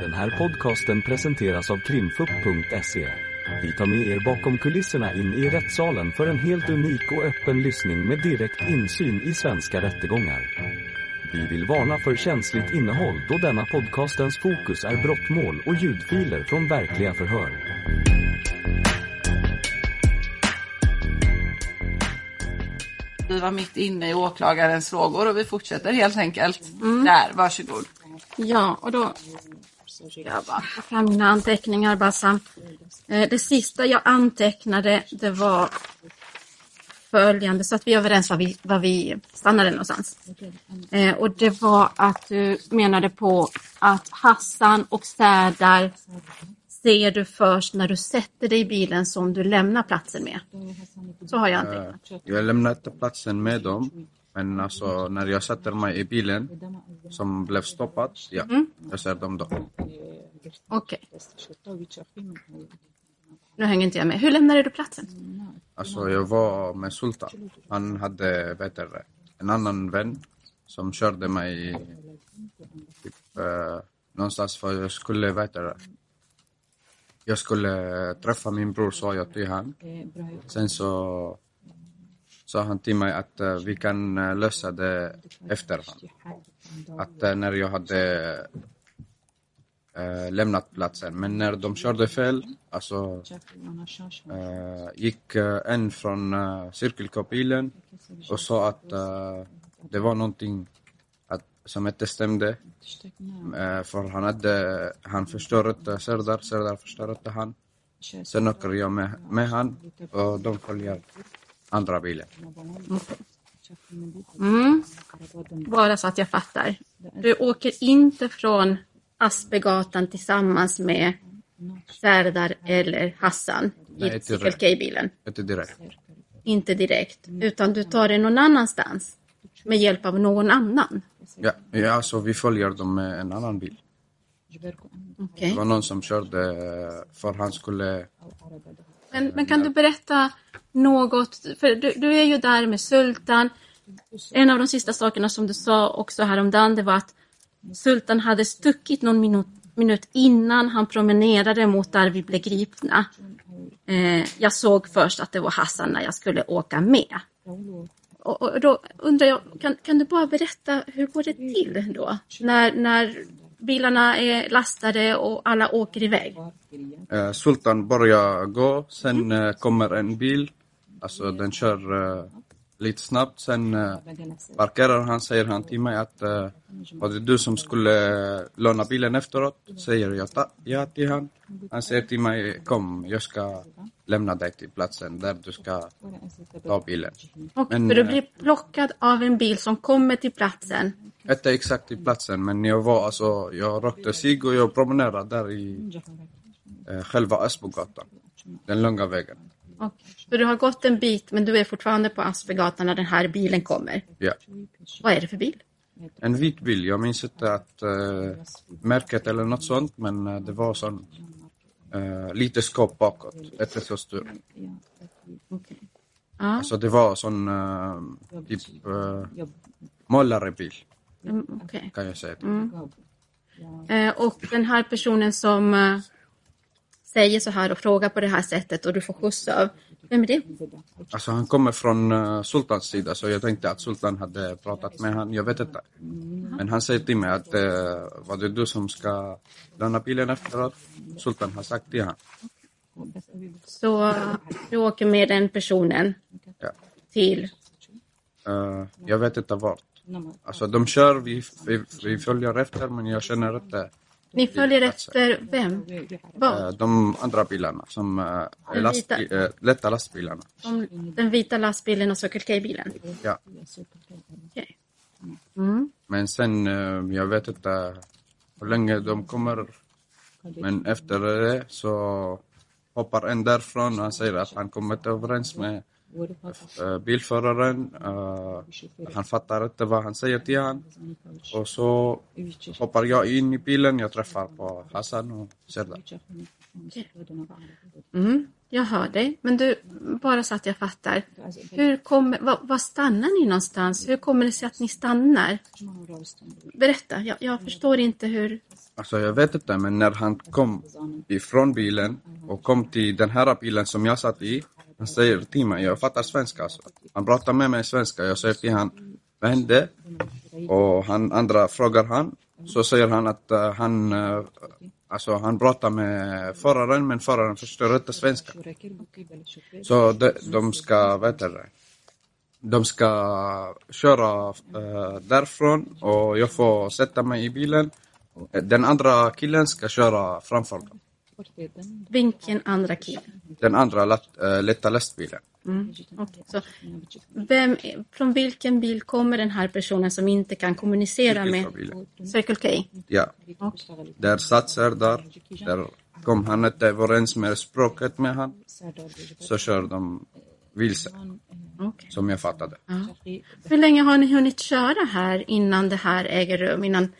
Den här podcasten presenteras av krimfupp.se. Vi tar med er bakom kulisserna in i rättssalen för en helt unik och öppen lyssning med direkt insyn i svenska rättegångar. Vi vill varna för känsligt innehåll då denna podcastens fokus är brottmål och ljudfiler från verkliga förhör. Vi var mitt inne i åklagarens frågor och vi fortsätter helt enkelt. Där, varsågod. Ja, och då jag bara fram mina anteckningar Bassam. Eh, Det sista jag antecknade det var följande, så att vi är överens var vi, var vi stannade någonstans. Eh, och det var att du menade på att Hassan och Särdar ser du först när du sätter dig i bilen som du lämnar platsen med. Så har jag antecknat. Jag lämnade platsen med dem. Men alltså när jag sätter mig i bilen som blev stoppad, ja, jag ser dem då. Okej. Nu hänger inte jag med. Hur lämnade du platsen? Alltså jag var med Sultan. Han hade vet du, en annan vän som körde mig typ, eh, någonstans för jag skulle, vet du, jag skulle träffa min bror sa jag till han. Sen så sa han till mig att eh, vi kan eh, lösa det efterhand. Att eh, när jag hade äh, lämnat platsen. Men när de körde fel, alltså äh, gick en från äh, cirkelkopilen och sa att det var någonting att, som inte stämde. För han hade, han förstörde Serdar, Serdar förstörde han. Sen åker jag med, med han och de följer andra bilen. Mm. Bara så att jag fattar. Du åker inte från Aspegatan tillsammans med Serdar eller Hassan Nej, i Circle K-bilen. Inte direkt. Inte direkt, utan du tar det någon annanstans med hjälp av någon annan. Ja, ja alltså vi följer dem med en annan bil. Okej. Det var någon som körde eh, för han skulle... Men, men kan du berätta något? För du, du är ju där med Sultan. En av de sista sakerna som du sa också häromdagen det var att Sultan hade stuckit någon minut, minut innan han promenerade mot där vi blev gripna. Eh, jag såg först att det var Hassan när jag skulle åka med. Och, och då undrar jag, kan, kan du bara berätta hur går det till då? När, när bilarna är lastade och alla åker iväg? Eh, Sultan börjar gå, sen eh, kommer en bil. Alltså den kör eh, lite snabbt. Sen eh, parkerar han, säger han till mig att eh, var det du som skulle eh, låna bilen efteråt? Säger jag ta, ja till han. Han säger till mig kom, jag ska lämna dig till platsen där du ska ta bilen. Och Men, för du eh, blir plockad av en bil som kommer till platsen. Inte exakt i platsen men jag var alltså, jag rökte cigg och jag promenerade där i eh, själva Asbogatan. Den långa vägen. Och, för du har gått en bit men du är fortfarande på Aspegatan när den här bilen kommer. Ja. Vad är det för bil? En vit bil, jag minns inte att uh, märket eller något sånt men eh, det var sån eh, lite skåp bakåt, inte så stor. Ja, Alltså det var sån uh, typ uh, målarebil mm, okej. kan jag säga. Eh, och den här personen som säger så här och frågar på det här sättet och du får skjuts av. Vem är det? Alltså han kommer från uh, Sultans sida så jag tänkte att Sultan hade pratat med han, jag vet inte. Men han säger till mig att uh, var det du som ska låna bilen efteråt? Sultan har sagt till han. Så eh, du åker med den personen Ja. till... Uh, jag vet inte vart. Alltså de kör, vi, vi, vi följer efter men jag känner inte Ni följer efter vem? Vad? uh, de andra bilarna som Den last, vita. uh, lätta lastbilarna. Om den vita lastbilen och Circle K-bilen? Ja. Okej. Mm. Men sen, jag vet inte hur länge de kommer. Men efter det så hoppar en därifrån och säger att han kommer inte överens med bilföraren. Uh, han fattar inte vad han säger till han. Och så hoppar jag in i bilen, jag träffar på Hassan och Serdar. Mm. jag hör dig. Men du, bara så att jag fattar. Hur kommer, var, var stannar ni någonstans? Hur kommer det sig att ni stannar? Berätta, jag, jag förstår inte hur... Alltså jag vet inte, men när han kom ifrån bilen och kom till den här bilen som jag satt i. Han säger till mig, jag fattar svenska alltså. Han pratar med mig svenska, jag säger till honom, vad hände? Och han andra frågar han. Så säger han att uh, han, uh, alltså han pratar med föraren men föraren förstår inte svenska. Så de, de ska, vad heter det? De ska köra uh, därifrån och jag får sätta mig i bilen. Den andra killen ska köra framför dem. Vilken andra kille? Den andra lätt, äh, lätta lastbilen. Mm. Okay. Så vem, från vilken bil kommer den här personen som inte kan kommunicera med Circle K? Ja. Okay. Där satsar där. Där kom han inte överens med språket med han. Så kör de vilse. Okay. Som jag fattade. Ja. Hur länge har ni hunnit köra här innan det här äger rum? Innan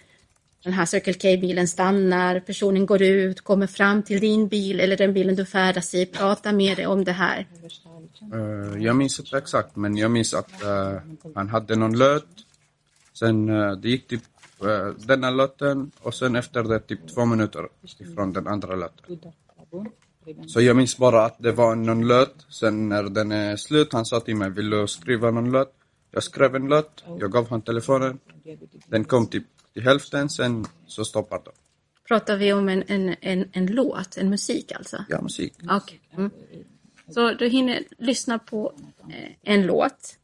den här Circle K-bilen stannar, personen går ut, kommer fram till din bil eller den bilen du färdas i, pratar med dig om det här? Uh, jag minns inte exakt, men jag minns att uh, han hade någon löt. Sen uh, det gick typ uh, denna löten och sen efter det typ två minuter ifrån den andra löten. Så jag minns bara att det var någon löt. Sen när den är slut, han sa till mig, vill du skriva någon löt? Jag skrev en löt, jag gav honom telefonen. Den kom typ till hälften, sen så stoppar de. Pratar vi om en, en, en, en låt, en musik alltså? Ja, musik. Okay. Mm. Så du hinner lyssna på eh, en låt?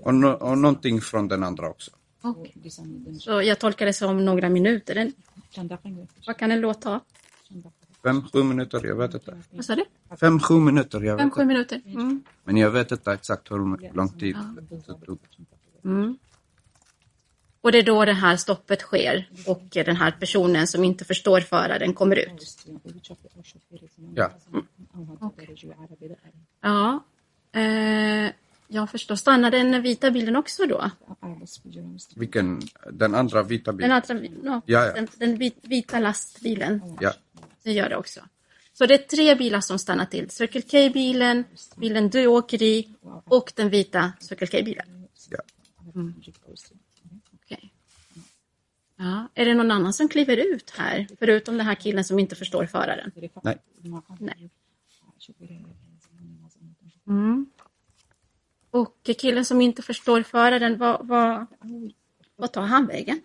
Och, no, och någonting från den andra också. Okay. Så jag tolkar det som några minuter. En, vad kan en låt ta? Fem, sju minuter, jag vet inte. Vad sa du? Fem, sju minuter, jag vet Fem, sju minuter. Mm. Men jag vet inte exakt hur lång tid det tog. Mm. Och det är då det här stoppet sker och den här personen som inte förstår föraren kommer ut. Ja. Mm. Okay. Ja. Eh, jag förstår. Stannar den vita bilen också då? Vilken? Den andra vita bilen? Den, andra, no, ja, ja. den, den vita lastbilen? Ja. Det gör det också. Så det är tre bilar som stannar till. Circle K-bilen, bilen du åker i och den vita Circle K-bilen. Ja. Mm. Ja. Är det någon annan som kliver ut här? Förutom den här killen som inte förstår föraren? Nej. Nej. Mm. Och killen som inte förstår föraren, vad, vad, vad tar han vägen?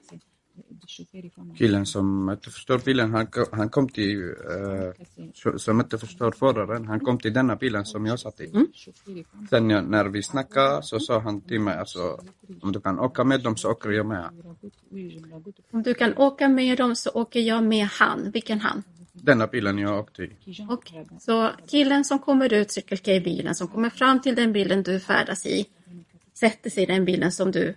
Killen som inte förstår bilen, han, han kom till, uh, som inte förstår föraren, han kom till denna bilen som jag satt i. Mm. Sen jag, när vi snackade så sa han till mig, alltså, om du kan åka med dem så åker jag med. Om du kan åka med dem så åker jag med han. Vilken han? Denna bilen jag åkte i. Okej, så killen som kommer ut, Circle K-bilen, som kommer fram till den bilen du färdas i, sätter sig i den bilen som du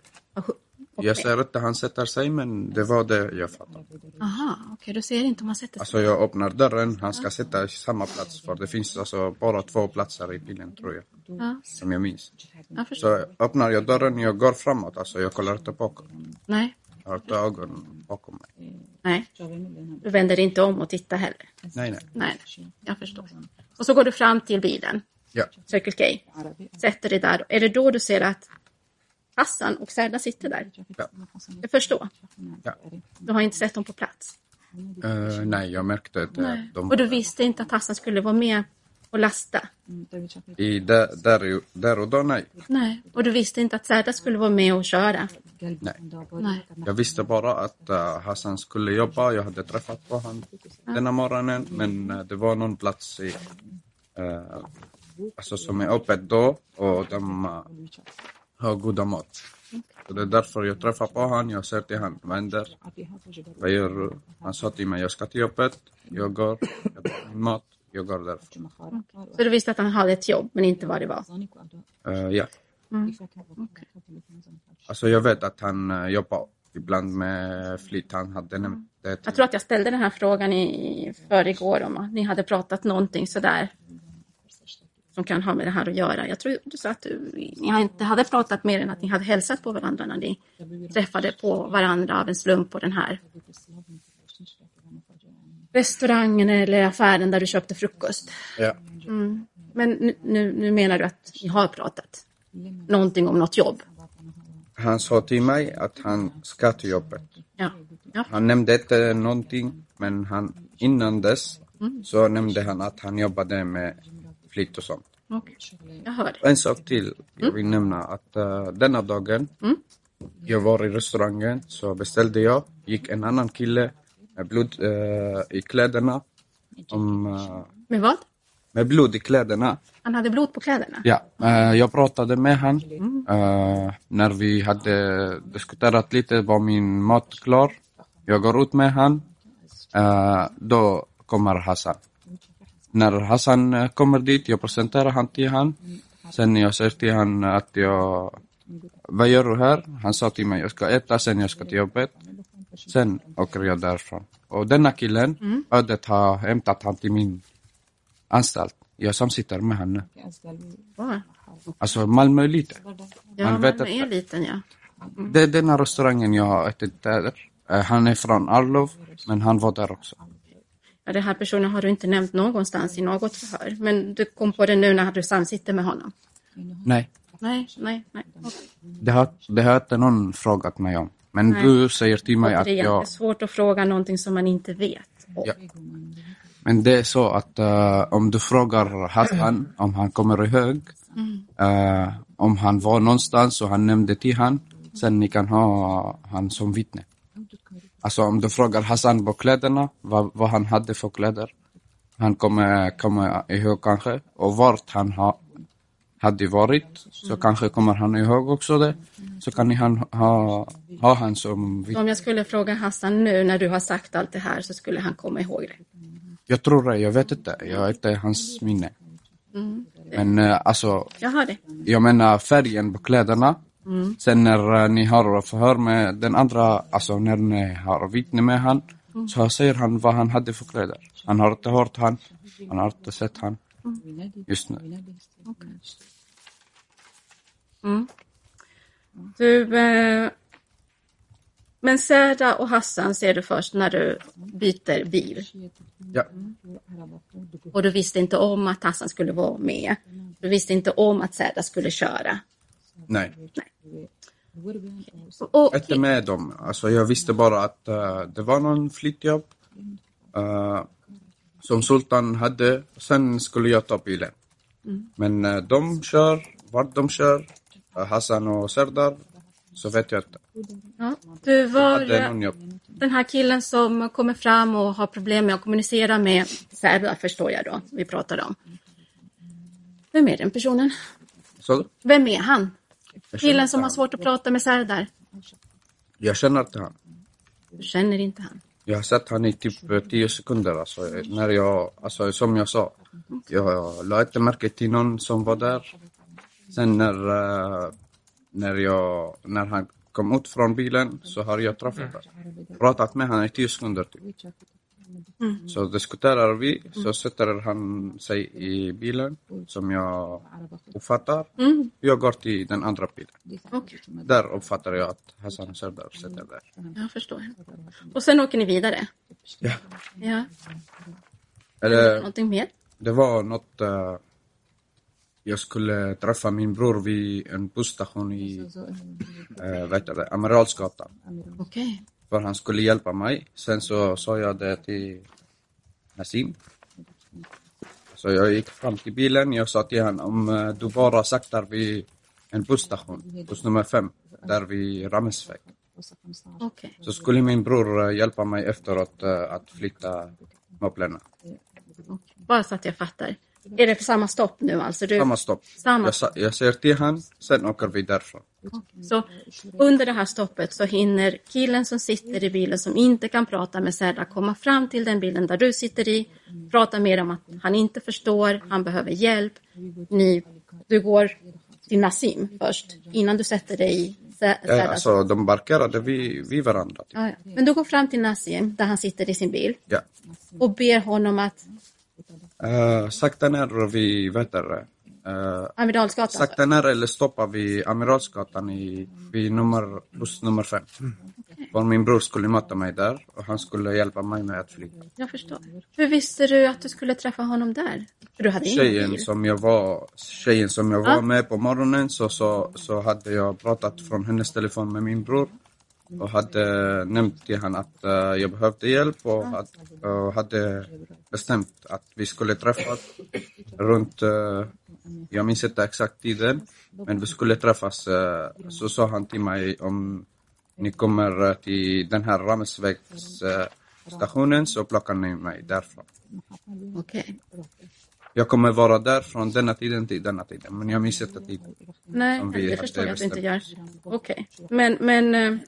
jag säger inte han sätter sig, men det var det jag fattade. Aha, okej, okay, du ser inte om han sätter sig. Alltså jag öppnar dörren, han ska sitta i samma plats, för det finns alltså bara två platser i bilen tror jag. Ja. Som jag minns. Jag så öppnar jag dörren, jag går framåt, alltså jag kollar inte bakom. Nej. Jag har inte ögon bakom mig. Nej. Du vänder inte om och tittar heller? Nej, nej. Nej, jag förstår. Och så går du fram till bilen. Ja. Circle K. Sätter dig där. Är det då du ser att Hassan och Serda sitter där? Ja. Jag förstår. Ja. Du har inte sett dem på plats? Uh, nej, jag märkte att nej. de... Och du visste inte att Hassan skulle vara med och lasta? I där, där, där och då, nej. Nej, och du visste inte att Serda skulle vara med och köra? Nej. nej. Jag visste bara att uh, Hassan skulle jobba. Jag hade träffat på honom ja. denna morgonen, men uh, det var någon plats i, uh, alltså som är öppet då och de har goda mat. Så det är därför jag träffar på honom. Jag säger till honom, vad händer? Vad gör du? Han sa till mig, jag ska till jobbet. Jag går, jag tar min mat. Jag går därifrån. Så du visste att han hade ett jobb, men inte vad det var? Uh, ja. Mm. Alltså jag vet att han uh, jobbar ibland med flit. Han hade det. Jag tror att jag ställde den här frågan i förrgår om att ni hade pratat någonting sådär som kan ha med det här att göra. Jag tror du sa att du, ni inte hade pratat mer än att ni hade hälsat på varandra när ni träffade på varandra av en slump på den här restaurangen eller affären där du köpte frukost. Ja. Mm. Men nu, nu, menar du att ni har pratat någonting om något jobb? Han sa till mig att han ska till jobbet. Ja. ja. Han nämnde inte någonting, men han, innan dess så nämnde han att han jobbade med flit och sånt. Okej. Jag hör. En sak till jag vill nämna att uh, denna dagen jag var i restaurangen så beställde jag, gick en annan kille med blod eh, i kläderna. Om, eh, Med vad? med blod i kläderna. Han hade blod på kläderna? Ja, eh, jag pratade med han. Eh, när vi hade diskuterat lite var min mat klar. Jag går ut med han. Då kommer Hassan. När Hassan eh, kommer dit, jag presenterar han till han. Sen jag säger till han att jag... Vad gör du här? Han sa till mig, jag ska äta, sen jag ska till jobbet. Sen åker jag därifrån. Och denna killen, ödet har hämtat han till min anstalt. Jag samsitter med han nu. Ja, Alltså Malmö är lite. ja Man Malmö är liten ja. Det är denna restaurangen jag har ätit där. Eh, Han är från Arlov, men han var där också. Ja. Den här personen har du inte nämnt någonstans i något förhör. Men du kom på det nu när du samsitter med honom? Nej, Nej, nej, nej. Okej. det har, det har inte någon frågat mig om. Men Nej. du säger till mig att Återigen, det är jag... svårt att fråga någonting som man inte vet. Ja. Men det är så att eh, om du frågar Hassan om han kommer ihåg, eh, om han var någonstans och han nämnde till han, sen ni kan ha han som vittne. Alltså om du frågar Hassan på kläderna, vad, vad han hade för kläder, han kommer komma ihåg kanske, och vart han ha, hade varit, så kanske kommer han ihåg också det. Så kan ni han, ha, ha han som vittne. Om jag skulle fråga Hassan nu när du har sagt allt det här så skulle han komma ihåg det. Jag tror det, jag vet inte, jag har inte hans minne. Men eh, alltså, Jag hör det. jag menar färgen på kläderna. Sen när eh, ni har förhör med den andra, alltså när ni har vittne med han, så säger han vad han hade för kläder. Han har inte hört han, han har inte sett han just nu. Du, eh, men Särda och Hassan ser du först när du byter bil. Ja, Och du visste inte om att Hassan skulle vara med. Du visste inte om att Särda skulle köra. nej. Och, Inte med dem. Alltså jag visste bara att eh, det var någon flyttjobb eh, som Sultan hade. Sen skulle jag ta bilen. Men eh, de kör, vart de kör, Hassan och Serdar, så vet jag inte. ja, du var den här killen som kommer fram och har problem med att kommunicera med Särda, förstår jag då, vi pratar om. Vem är den personen? Så, Vem är han? Jag Killen som har svårt att prata med Serdar. Jag känner inte han. Du känner inte han. Jag har sett han i typ eh, tio sekunder. Alltså, när jag, alltså, som jag sa, jag la inte märke till någon som var där. Sen när, eh, när, jag, när han kom ut från bilen så har jag träffat honom. Pratat med honom i tio sekunder. Typ. Så diskuterar vi, så sätter han sig i bilen som jag uppfattar. Jag går till den andra bilen. Okej, Där uppfattar jag att Hassan Serdar sitter där. jag förstår. Och sen åker ni vidare. Ja. Ja. Eller, Någonting mer? Det var något... eh, jag skulle träffa min bror vid en busstation i uh, det, Amiralsgatan. Okej. För han skulle hjälpa mig. Sen så sa jag det till Nassim. Så jag gick fram till bilen. Jag sa till honom om eh, du bara saktar vid en busstation, buss nummer fem, där vid Ramesväg. Okej. Så skulle min bror eh, hjälpa mig efteråt eh, att flytta möblerna. Bara så att jag fattar. Är det på samma stopp nu alltså? Du, Samma stopp. Samma. Jag, jag säger till han, sen åker vi därifrån. Så under det här stoppet så hinner killen som sitter i bilen som inte kan prata med Serdar komma fram till den bilen där du sitter i, prata med om att han inte förstår, han behöver hjälp. Ni, du går till Nassim först innan du sätter dig i Ja, Serdars alltså, de parkerade vid, vid varandra. Typ. Ja, ja. Men du går fram till Nassim där han sitter i sin bil och ber honom att, Uh, sakta ner vid, vet du, uh, Amiralsgatan, sakta ner eller stoppa vid Amiralsgatan i, vid nummer, buss nummer fem. För För min bror skulle möta mig där och han skulle hjälpa mig med att flyga. Jag förstår. Hur visste du att du skulle träffa honom där? För du hade Tjejen som jag var, tjejen som jag var Ja. med på morgonen så, så, så hade jag pratat från hennes telefon med min bror och hade nämnt till han att eh, jag behövde hjälp och, att, och hade bestämt att vi skulle träffas runt, eh, jag minns inte exakt tiden, men vi skulle träffas. eh, så sa han till mig om ni kommer till den här Ramsvägs eh, stationen så plockar ni mig därifrån. Okej. Jag kommer vara där från denna tiden till denna tiden, men jag minns inte tiden. Nej, det förstår jag att du inte gör. Okej. Men, men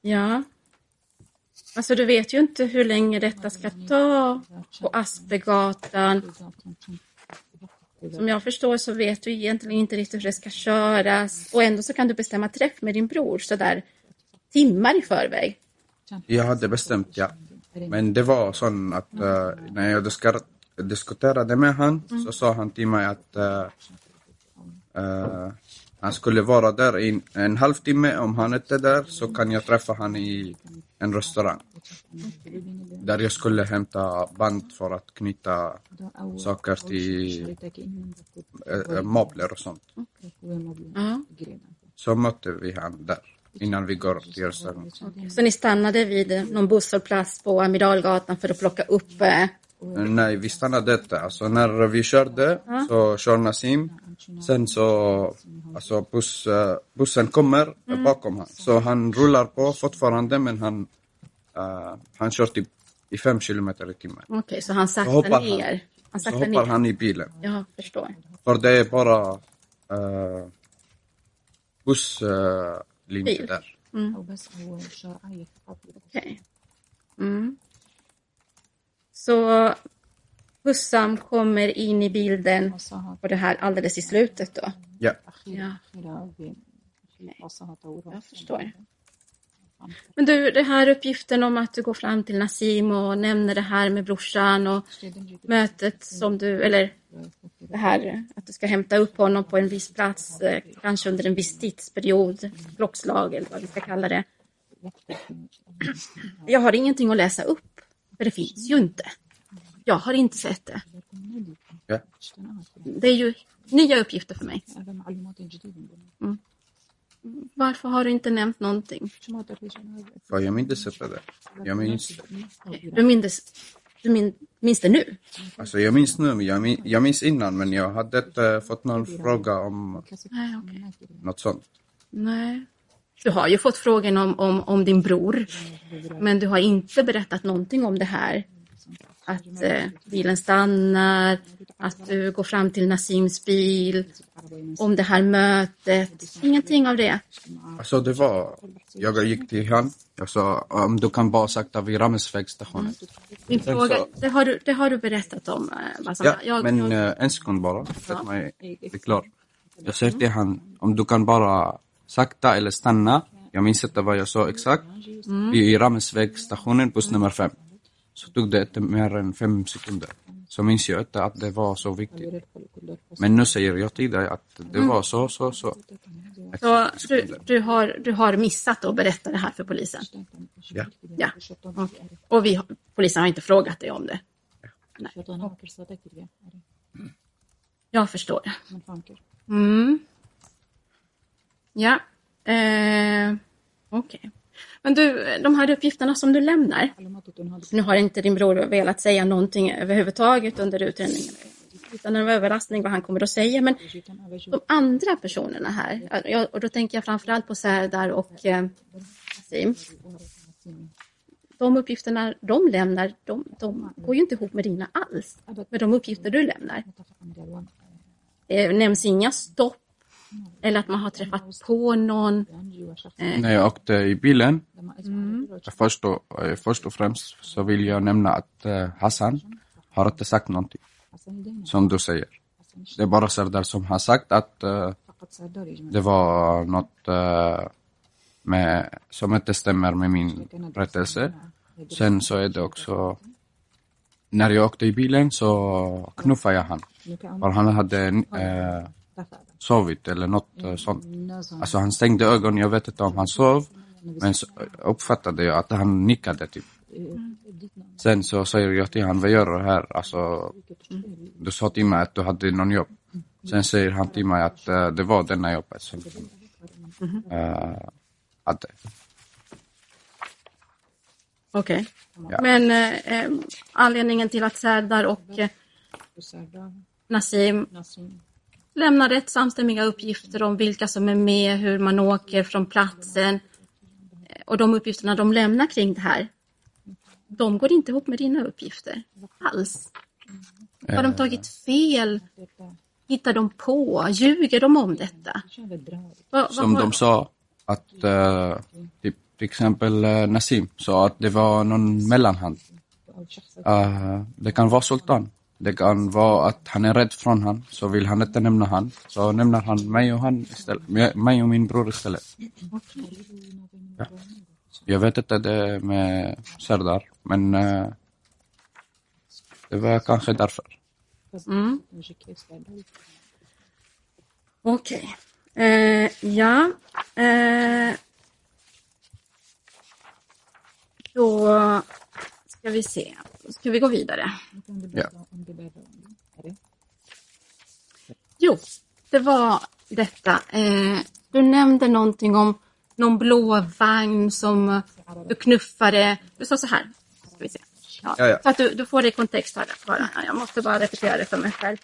ja. Alltså du vet ju inte hur länge detta ska ta på Aspegatan. Som jag förstår så vet du egentligen inte riktigt hur det ska köras. Och ändå så kan du bestämma träff med din bror sådär timmar i förväg. Jag hade bestämt, ja. Men det var så att uh, när jag diskuterade med han så sa han till mig att uh, uh, han skulle vara där i en halvtimme. Om han inte är där så kan jag träffa han i en restaurang. Där jag skulle hämta band för att knyta saker till äh, möbler och sånt. Så mötte vi han där innan vi går till restaurangen. Så ni stannade vid någon busshållplats på Amiralgatan för att plocka upp... Eh, Nej, vi stannade inte. Alltså när vi körde så kör Nassim. Sen så, alltså buss, eh, bussen kommer bakom han. Så han rullar på fortfarande men han, eh, han kör typ i fem kilometer i timmen. Okej, så han Så saktar ner. han. Han Så saktar hoppar ner. han i bilen. Jag förstår. För det är bara uh, busslinje Bil. där. Okej. Mm. Så Hussam kommer in i bilden på det här alldeles i slutet då? Ja. Ja, jag förstår. Men du, det här uppgiften om att du går fram till Nassim och nämner det här med brorsan och mötet som du, eller det här att du ska hämta upp honom på en viss plats, eh, kanske under en viss tidsperiod, klockslag eller vad vi ska kalla det. Jag har ingenting att läsa upp, för det finns ju inte. Jag har inte sett det. ja. Det är ju nya uppgifter för mig. Varför har du inte nämnt någonting? För jag minns inte det. Jag minns Du minns, du min, minns det nu? Alltså jag minns nu, jag minns, jag minns innan men jag hade inte fått någon fråga om Nej, okej. något sånt. Nej. Du har ju fått frågan om, om, om din bror, men du har inte berättat någonting om det här. Att eh, bilen stannar, att du går fram till Nassims bil, om det här mötet. Ingenting av det. Alltså det var, jag gick till han, jag sa om du kan bara sakta vid Ramsvägsstationen. Min fråga, så- det, har du, det har du berättat om. Eh, Bassam. Ja, jag, men jag, eh, en sekund bara, låt mig bli klar. Jag säger till han, om du kan bara sakta eller stanna, jag minns inte vad jag sa exakt, i Ramsvägsstationen, buss nummer fem. Så tog det inte mer än fem sekunder. Så minns jag inte att det var så viktigt. Men nu säger jag till dig att det var så, så, så. så du, du, har, du har missat att berätta det här för polisen? Ja. Ja. Okej. Och vi, polisen har inte frågat dig om det? Jag förstår. Mm. Ja. Eh, Okej. Men du, de här uppgifterna som du lämnar. Nu har inte din bror velat säga någonting överhuvudtaget under utredningen. Utan en överraskning vad han kommer att säga. Men de andra personerna här. Och då tänker jag framförallt på Serdar och eh, Sim. De uppgifterna de lämnar, de, de går ju inte ihop med dina alls. Med de uppgifter du lämnar. Det nämns inga stopp. Eller att man har träffat på någon. När jag åkte i bilen, först, och, eh, först och främst så vill jag nämna att eh, Hassan har inte sagt någonting. Som du säger. Det är bara Serdar som har sagt att eh, det var något eh, med, som inte stämmer med min berättelse. Sen så är det också, när jag åkte i bilen så knuffade jag han. För han hade eh, sovit eller något eh, sånt. Alltså han stängde ögonen, jag vet inte om han sov. Men så uppfattade jag att han nickade typ. Sen så säger jag till honom, vad gör du här? Alltså, du sa till mig att du hade någon jobb. Sen säger han till mig att eh, det var denna jobbet som uh, hade. Okej. Ja. Men eh, eh, anledningen till att Serdar och eh, Nassim lämnar rätt samstämmiga uppgifter om vilka som är med, hur man åker från platsen eh, och de uppgifterna de lämnar kring det här. De går inte ihop med dina uppgifter alls. Har de tagit fel? Hittar de på? Ljuger de om detta? Vad Som de sa att eh, typ, till exempel uh, Nassim sa att det var någon mellanhand. Eh, det kan vara Sultan. Det kan vara att han är rädd från han, så vill han inte nämna han. Så nämner han mig och, han istället, mig och min bror istället. Ja. Jag vet inte det med Serdar, men uh, det var kanske därför. Mm. Okej. Eh, ja. Eh, då ska vi se. Ska vi gå vidare? Ja. Jo, det var detta. Eh, du nämnde någonting om någon blå vagn som du knuffade. Du sa så här. Ska vi se. Ja, Ja, ja. Så att du, du får det i kontext här. Bara. Ja, Jag måste bara repetera det för mig själv.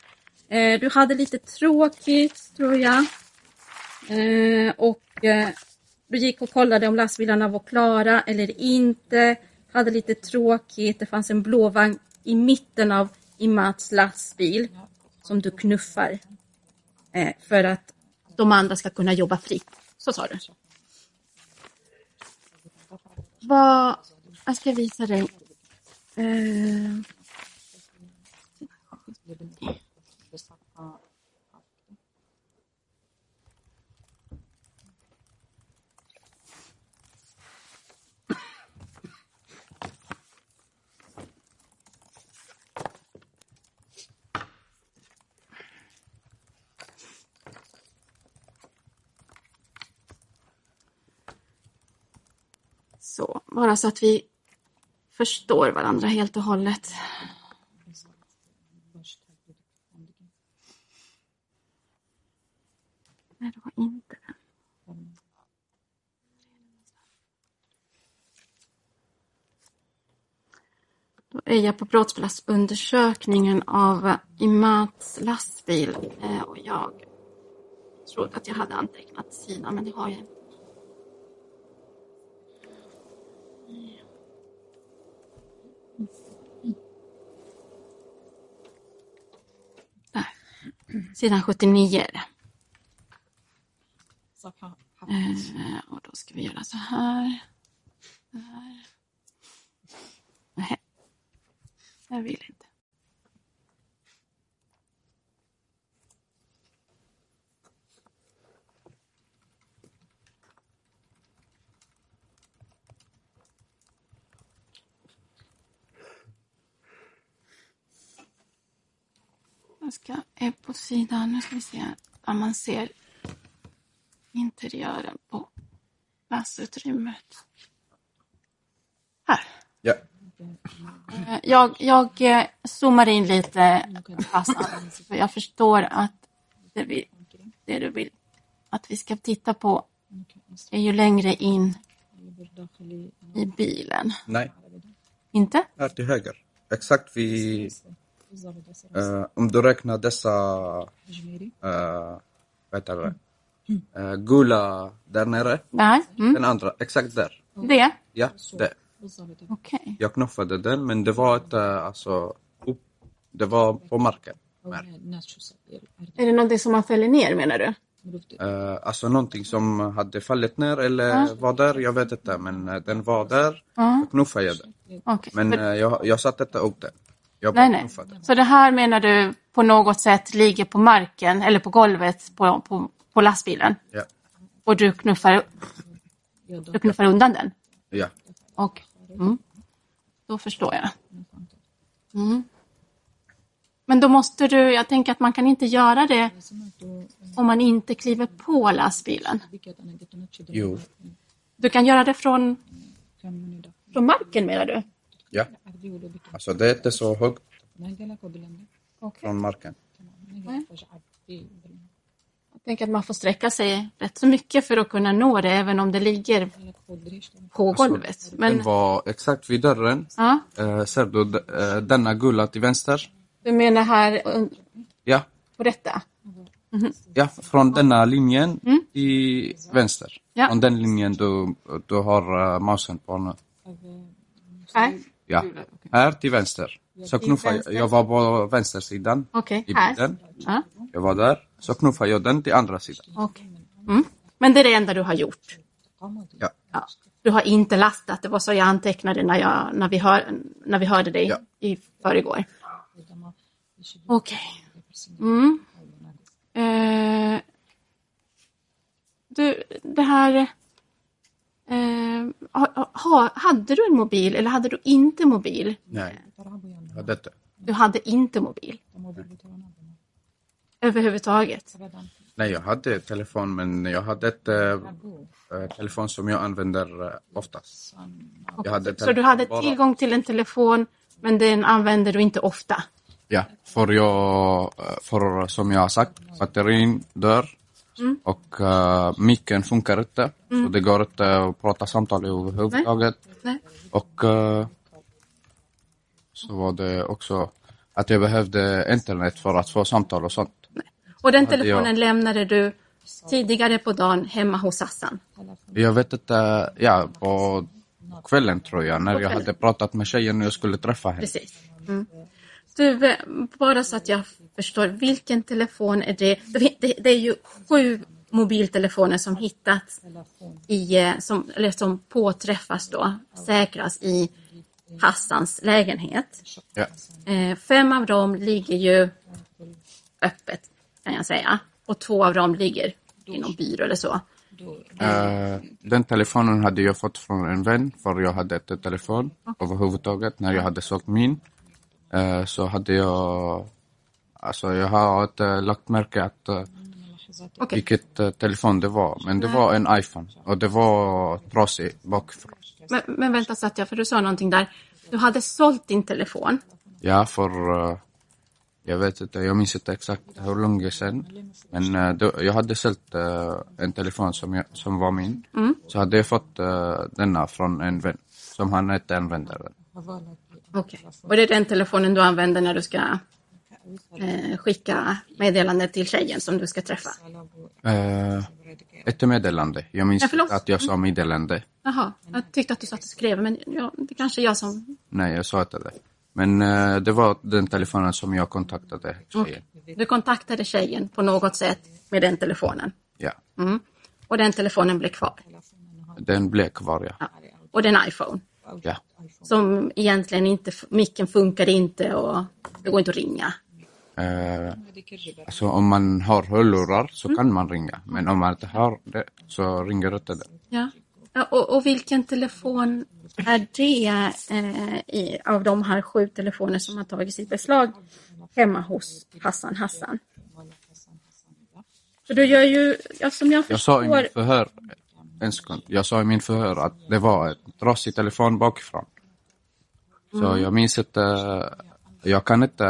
Eh, du hade lite tråkigt, tror jag. Eh, och eh, du gick och kollade om lastbilarna var klara eller inte. Hade lite tråkigt. Det fanns en blåvagn i mitten av Imats lastbil som du knuffar eh, för att de andra ska kunna jobba fritt. Så sa du. Vad... Jag ska visa dig. Eh, Så, bara så att vi förstår varandra helt och hållet. Nej, det var inte den. Då är jag på brottsplatsundersökningen av Imats lastbil eh, och jag trodde att jag hade antecknat sidan, men det har jag inte. Där. Sidan 79 är det. Eh, och då ska vi göra så här. Där. Nej. Jag vill inte. Jag ska sidan, nu ska vi se om man ser interiören på lassutrymmet. Här. Ja. Eh, Jag, jag eh, zoomar in lite, Hassan, för jag förstår att det, vi, det du vill att vi ska titta på är ju längre in i bilen. Nej, Inte? här till höger. Exakt vid... eh, om du räknar dessa... Uh, vad heter det? Eh, gula där nere. Där? Mm. Den andra, exakt där. Det? Ja, det. Okej. Jag knuffade den, men det var inte alltså... Upp, det var på marken. Är det någonting som man fäller ner menar du? Eh, alltså någonting som hade fallit ner eller var där, jag vet inte. Men eh, den var där, Ja. så knuffade jag den. Okej. Men eh, jag, jag satte inte upp den. Jag Nej, nej. Så det här menar du på något sätt ligger på marken eller på golvet på, på, på lastbilen Ja. och du knuffar, du knuffar undan den? ja. Och, mm, då förstår jag. Mm. Men då måste du, jag tänker att man kan inte göra det om man inte kliver på lastbilen. Jo. Du kan göra det från, från marken menar du? Ja. Alltså det är inte så högt från marken. Jag tänker att man får sträcka sig rätt så mycket för att kunna nå det, även om det ligger på golvet. Men Den var exakt vid dörren. ja, Eh, ser du eh, denna gula till vänster? du menar här eh, Ja. på detta? Ja, från denna linjen i vänster. Mm. Ja. Från den linjen du, du har uh, mausen på nu. Här? Ja, här till vänster. Så knuffade jag, jag var på vänstersidan Okej, i här. bilden. Ja, Jag var där, så knuffade jag den till andra sidan. okej. Mm. Men det är det enda du har gjort? Ja. Ja. Du har inte lastat, det var så jag antecknade när, jag, när, vi, hör, när vi hörde dig Ja. i förrgår. Okej. Mm. Eh, du, det här... Eh, ha, ha, hade du en mobil eller hade du inte mobil? Nej, jag hade inte. Du hade inte mobil? Överhuvudtaget? Nej, jag hade telefon, men jag hade inte eh, telefon som jag använder uh, oftast. Jag hade Så du hade tillgång till en telefon men den använder du inte ofta? Ja, för jag, för som jag har sagt, batterin dör Mm. och uh, micken funkar inte. Så det går inte att prata samtal överhuvudtaget. Nej. Och eh, så var det också att jag behövde internet för att få samtal och sånt. Och den hade jag- telefonen lämnade du tidigare på dagen hemma hos Hassan? Jag vet inte, ja på kvällen tror jag, när jag hade pratat med tjejen och jag skulle träffa henne. Precis. Mm. Du, eh, bara så att jag förstår, vilken telefon är det? Det, det, är ju sju mobiltelefoner som hittats i, eh, som, eller som påträffas då, säkras i Hassans lägenhet. Ja. Eh, fem av dem ligger ju öppet kan jag säga. Och två av dem ligger i någon byrå eller så. Eh, den telefonen hade jag fått från en vän, för jag hade inte telefon överhuvudtaget. När jag hade sålt min eh, så hade jag, alltså jag har inte lagt märke att eh, Okej. vilket eh, telefon det var. Men det var en iPhone och det var trasig bakifrån. Men, men vänta jag, för du sa någonting där. Du hade sålt din telefon. Ja, för eh, jag vet inte, jag minns inte exakt hur länge sedan. Men eh, då, jag hade sålt eh, en telefon som, jag, som var min. Så hade jag fått eh, denna från en vän som han inte använder. Okej. Och det är den telefonen du använder när du ska eh, skicka meddelande till tjejen som du ska träffa? Uh, ett meddelande. Jag minns Ja, att jag sa meddelande. Jaha, jag tyckte att du satt och skrev, men ja, det kanske är jag som... Nej, jag sa inte det. Men eh, det var den telefonen som jag kontaktade tjejen. Du kontaktade tjejen på något sätt med den telefonen. Ja, Mm. Och den telefonen blev kvar. den blev kvar, ja. Ja. Och det är en iPhone. ja. Som egentligen inte, micken funkar inte och det går inte att ringa. Eh, alltså om man har hörlurar så kan man ringa. Men om man inte har det så ringer inte det. Ja. ja och, och vilken telefon är det eh, i, av de här sju telefoner som har tagits i beslag hemma hos Hassan Hassan? För du gör ju, ja, som jag Jag sa i förstår, min förhör, en sekund. Jag sa i min förhör att det var en trasig telefon bakifrån. Så jag minns inte, jag kan inte,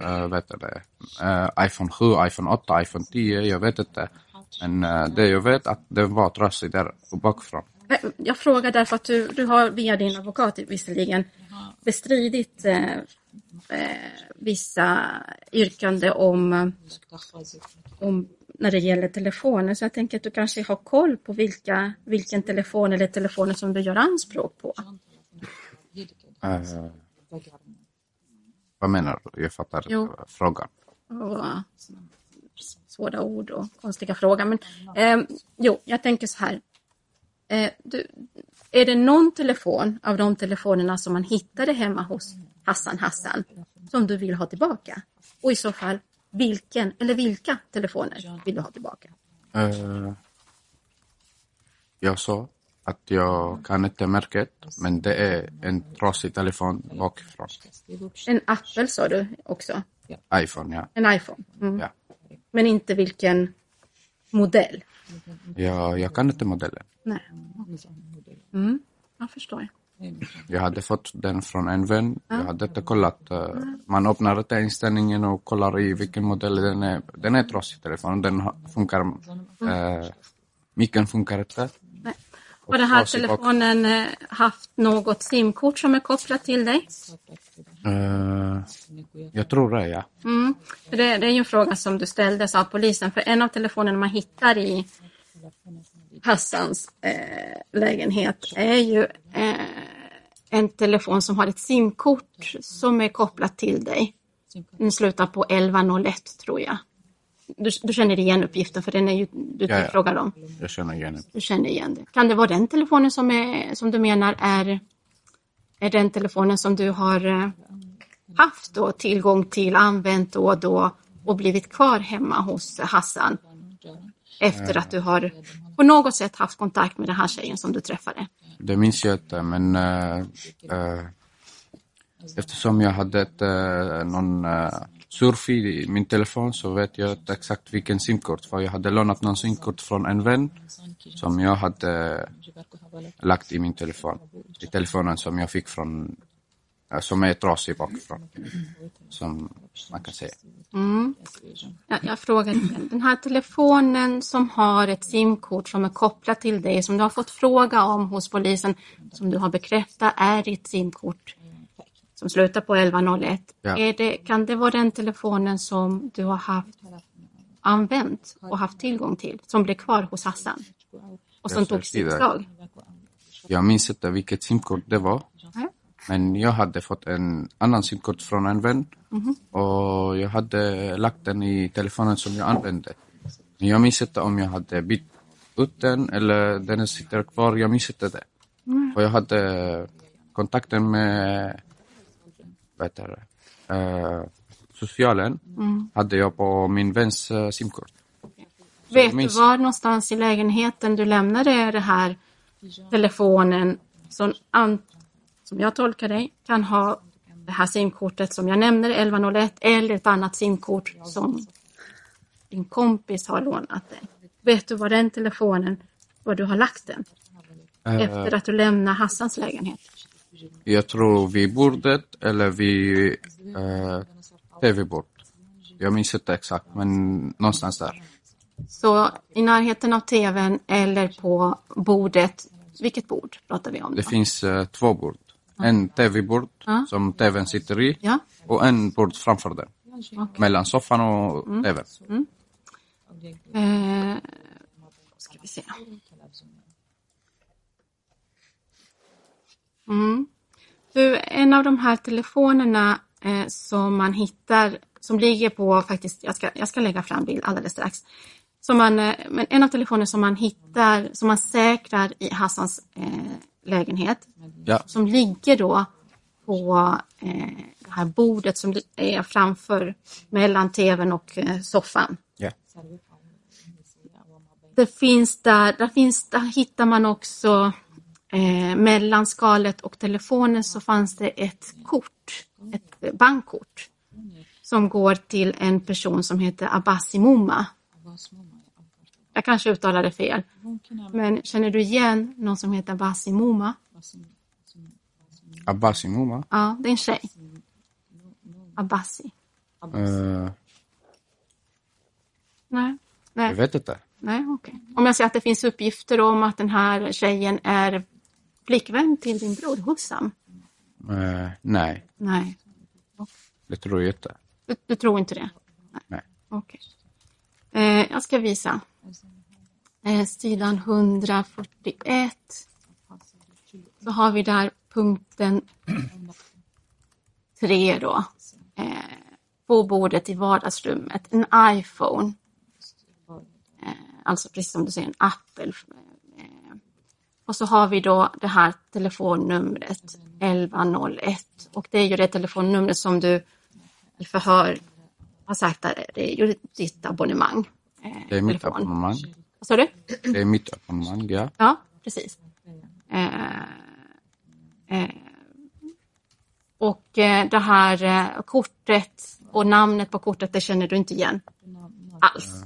äh, vet du det, äh, iPhone 7, iPhone 8, iPhone 10, jag vet inte. Men äh, det jag vet att det var trasig där bakifrån. Eh, jag frågar därför att du, du har via din advokat visserligen bestridit eh, eh, vissa yrkande om, om när det gäller telefoner. Så jag tänker att du kanske har koll på vilka, vilken telefon eller telefoner som du gör anspråk på. Vad menar du? Jag fattar Jo. frågan. Och, svåra ord och konstiga frågor. Men eh, jo, jag tänker så här. Eh, du, är det någon telefon av de telefonerna som man hittade hemma hos Hassan Hassan som du vill ha tillbaka? Och i så fall, vilken eller vilka telefoner vill du ha tillbaka? Eh, jag sa att jag kan inte märket, men det är en trasig telefon bakifrån. En Apple sa du också. iPhone, ja. En iPhone. Mm. ja. Men inte vilken modell? Ja, jag kan inte modellen. Nej. Mm, jag förstår. Jag hade fått den från en vän. Jag hade inte kollat. eh, Man öppnar inte inställningen och kollar i vilken modell den är. Den är trasig telefon. Den funkar. Eh, micken funkar inte. Har den här telefonen eh, haft något simkort som är kopplat till dig? Eh, jag tror det, ja. Mm. Det, det är ju en fråga som du ställdes av polisen. För en av telefonerna man hittar i Hassans eh, lägenhet är ju eh, en telefon som har ett simkort som är kopplat till dig. Den slutar på 1101 tror jag. Du, du känner igen uppgiften för den är ju du Ja, ja. frågar om. Jag känner igen det. Du känner igen det. Kan det vara den telefonen som, är, som du menar är, är den telefonen som du har eh, haft då, tillgång till, använt då och då och blivit kvar hemma hos Hassan? Efter att du har på något sätt haft kontakt med den här tjejen som du träffade. Det minns jag inte, men eh, eh, eftersom jag hade ett, eh, någon eh, surf i min telefon så vet jag inte exakt vilken simkort. För jag hade lånat någon simkort från en vän som jag hade eh, lagt i min telefon. I telefonen som jag fick från, eh, som är trasig bakifrån. Som man kan säga. Mm. Jag, jag frågar igen. Den här telefonen som har ett simkort som är kopplat till dig, som du har fått fråga om hos polisen, som du har bekräftat är ditt simkort som slutar på 1101. Ja. Är det, kan det vara den telefonen som du har haft använt och haft tillgång till, som blev kvar hos Hassan? Och som tog slag? Jag minns inte vilket simkort det var. Men jag hade fått en annan simkort från en vän och jag hade lagt den i telefonen som jag använde. Men jag minns inte om jag hade bytt ut den eller den sitter kvar. Jag minns inte det. Och jag hade kontakten med heter det, eh, socialen hade jag på min väns eh, simkort. Vet du minns- var någonstans i lägenheten du lämnade det här telefonen som, an, som jag tolkar dig kan ha det här simkortet som jag nämner 1101 eller ett annat simkort som din kompis har lånat dig. Vet du var den telefonen, var du har lagt den Eh, efter att du lämnar Hassans lägenhet? Jag tror vid bordet eller vid eh, tv-bord. Jag minns inte exakt men någonstans där. Så i närheten av tvn eller på bordet, vilket bord pratar vi om? Det Då? finns eh, två bord. En tv-bord Ja. som tvn sitter i Ja, och en bord framför den. Mellan soffan och tvn. Eh, ska vi se. Mm. Du, en av de här telefonerna eh, som man hittar, som ligger på faktiskt, jag ska, jag ska lägga fram bild alldeles strax. Som man, eh, men en av telefonerna som man hittar, som man säkrar i Hassans eh, lägenhet, Ja, som ligger då på eh, det här bordet som är framför mellan tvn och eh, soffan. ja. Det finns där, där, finns, där hittar man också eh, mellan skalet och telefonen så fanns det ett kort, ett bankkort som går till en person som heter Abbasi Mumma. Jag kanske uttalade fel, men känner du igen någon som heter Abbasi Mumma? Abbasi Muma. Ja, det är en tjej. Abbasi. Eh, Nej, jag nej, vet inte. nej okej. Om jag säger att det finns uppgifter om att den här tjejen är flickvän till din bror Hussam? Eh, nej, Nej, det tror jag inte. du, du tror inte det? Nej. Okej. Eh, jag ska visa. Eh, sidan 141. Så har vi där punkten 3 då. På bordet i vardagsrummet. En iPhone. Alltså precis som du säger, en Apple. Och så har vi då det här telefonnumret 1101. Och det är ju det telefonnumret som du i förhör har sagt att det är ju ditt abonnemang. Eh, Det är mitt telefon. abonnemang. Vad sa du? Det är mitt abonnemang, ja. Ja, precis. Eh, eh, och eh, det här eh, kortet och namnet på kortet, det känner du inte igen alls.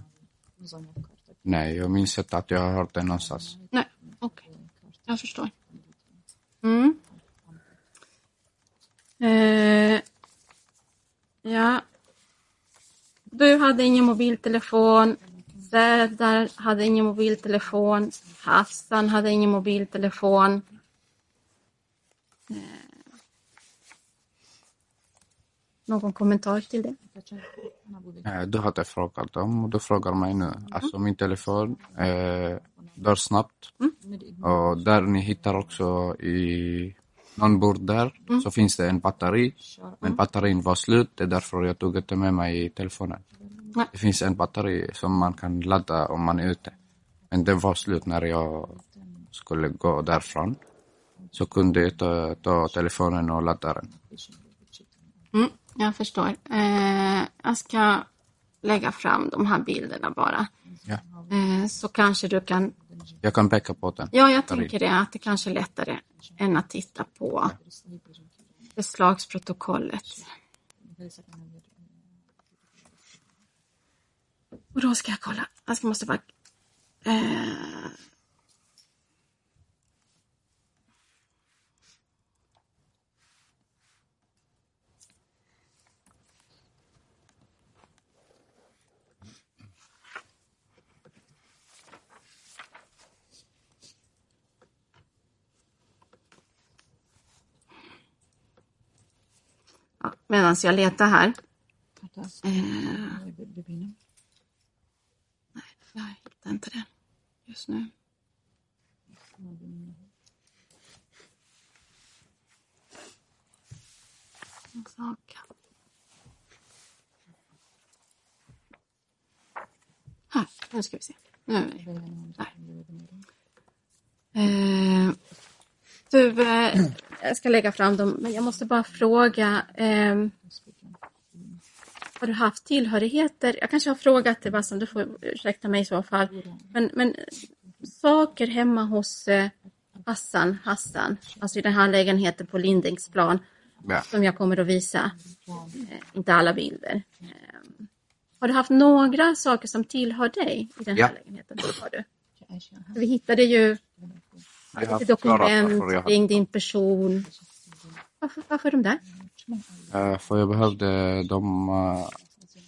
Nej, jag minns inte att jag har hört det någonstans. Nej, okej. Jag förstår. Mm. Eh, ja. Du hade ingen mobiltelefon. Zädar hade ingen mobiltelefon. Hassan hade ingen mobiltelefon. Eh, någon kommentar till det? Eh, Du hade frågat dem och du frågar mig nu. Alltså min telefon eh, dör snabbt. Och där ni hittar också i någon bord där så finns det en batteri. Men batterin var slut, det är därför jag tog inte med mig telefonen. Nej. Det finns en batteri som man kan ladda om man är ute. Men den var slut när jag skulle gå därifrån. Så kunde jag ta, ta telefonen och ladda den. Mm, jag förstår. Eh, jag ska lägga fram de här bilderna bara. Ja. Eh, så kanske du kan... Jag kan peka på den. Ja, jag tänker det. Att det kanske är lättare än att titta på beslagsprotokollet. Och då ska jag kolla. Jag ska- måste bara... Eh, Medan jag letar här. Eh, nej, jag hittar inte den just nu. Sak. Här, nu ska vi se. Nu är vi där. Eh, du, eh, jag ska lägga fram dem, men jag måste bara fråga. Eh, har du haft tillhörigheter? Jag kanske har frågat det, Bassam, du får ursäkta mig i så fall. Men, men saker hemma hos eh, Hassan, Hassan, alltså i den här lägenheten på Lindängsplan, Ja. som jag kommer att visa. Eh, inte alla bilder. Eh, har du haft några saker som tillhör dig i den här Ja. lägenheten? Har du. Vi hittade ju lite dokument kring din person. Varför, varför de där? Eh, För jag behövde dem eh,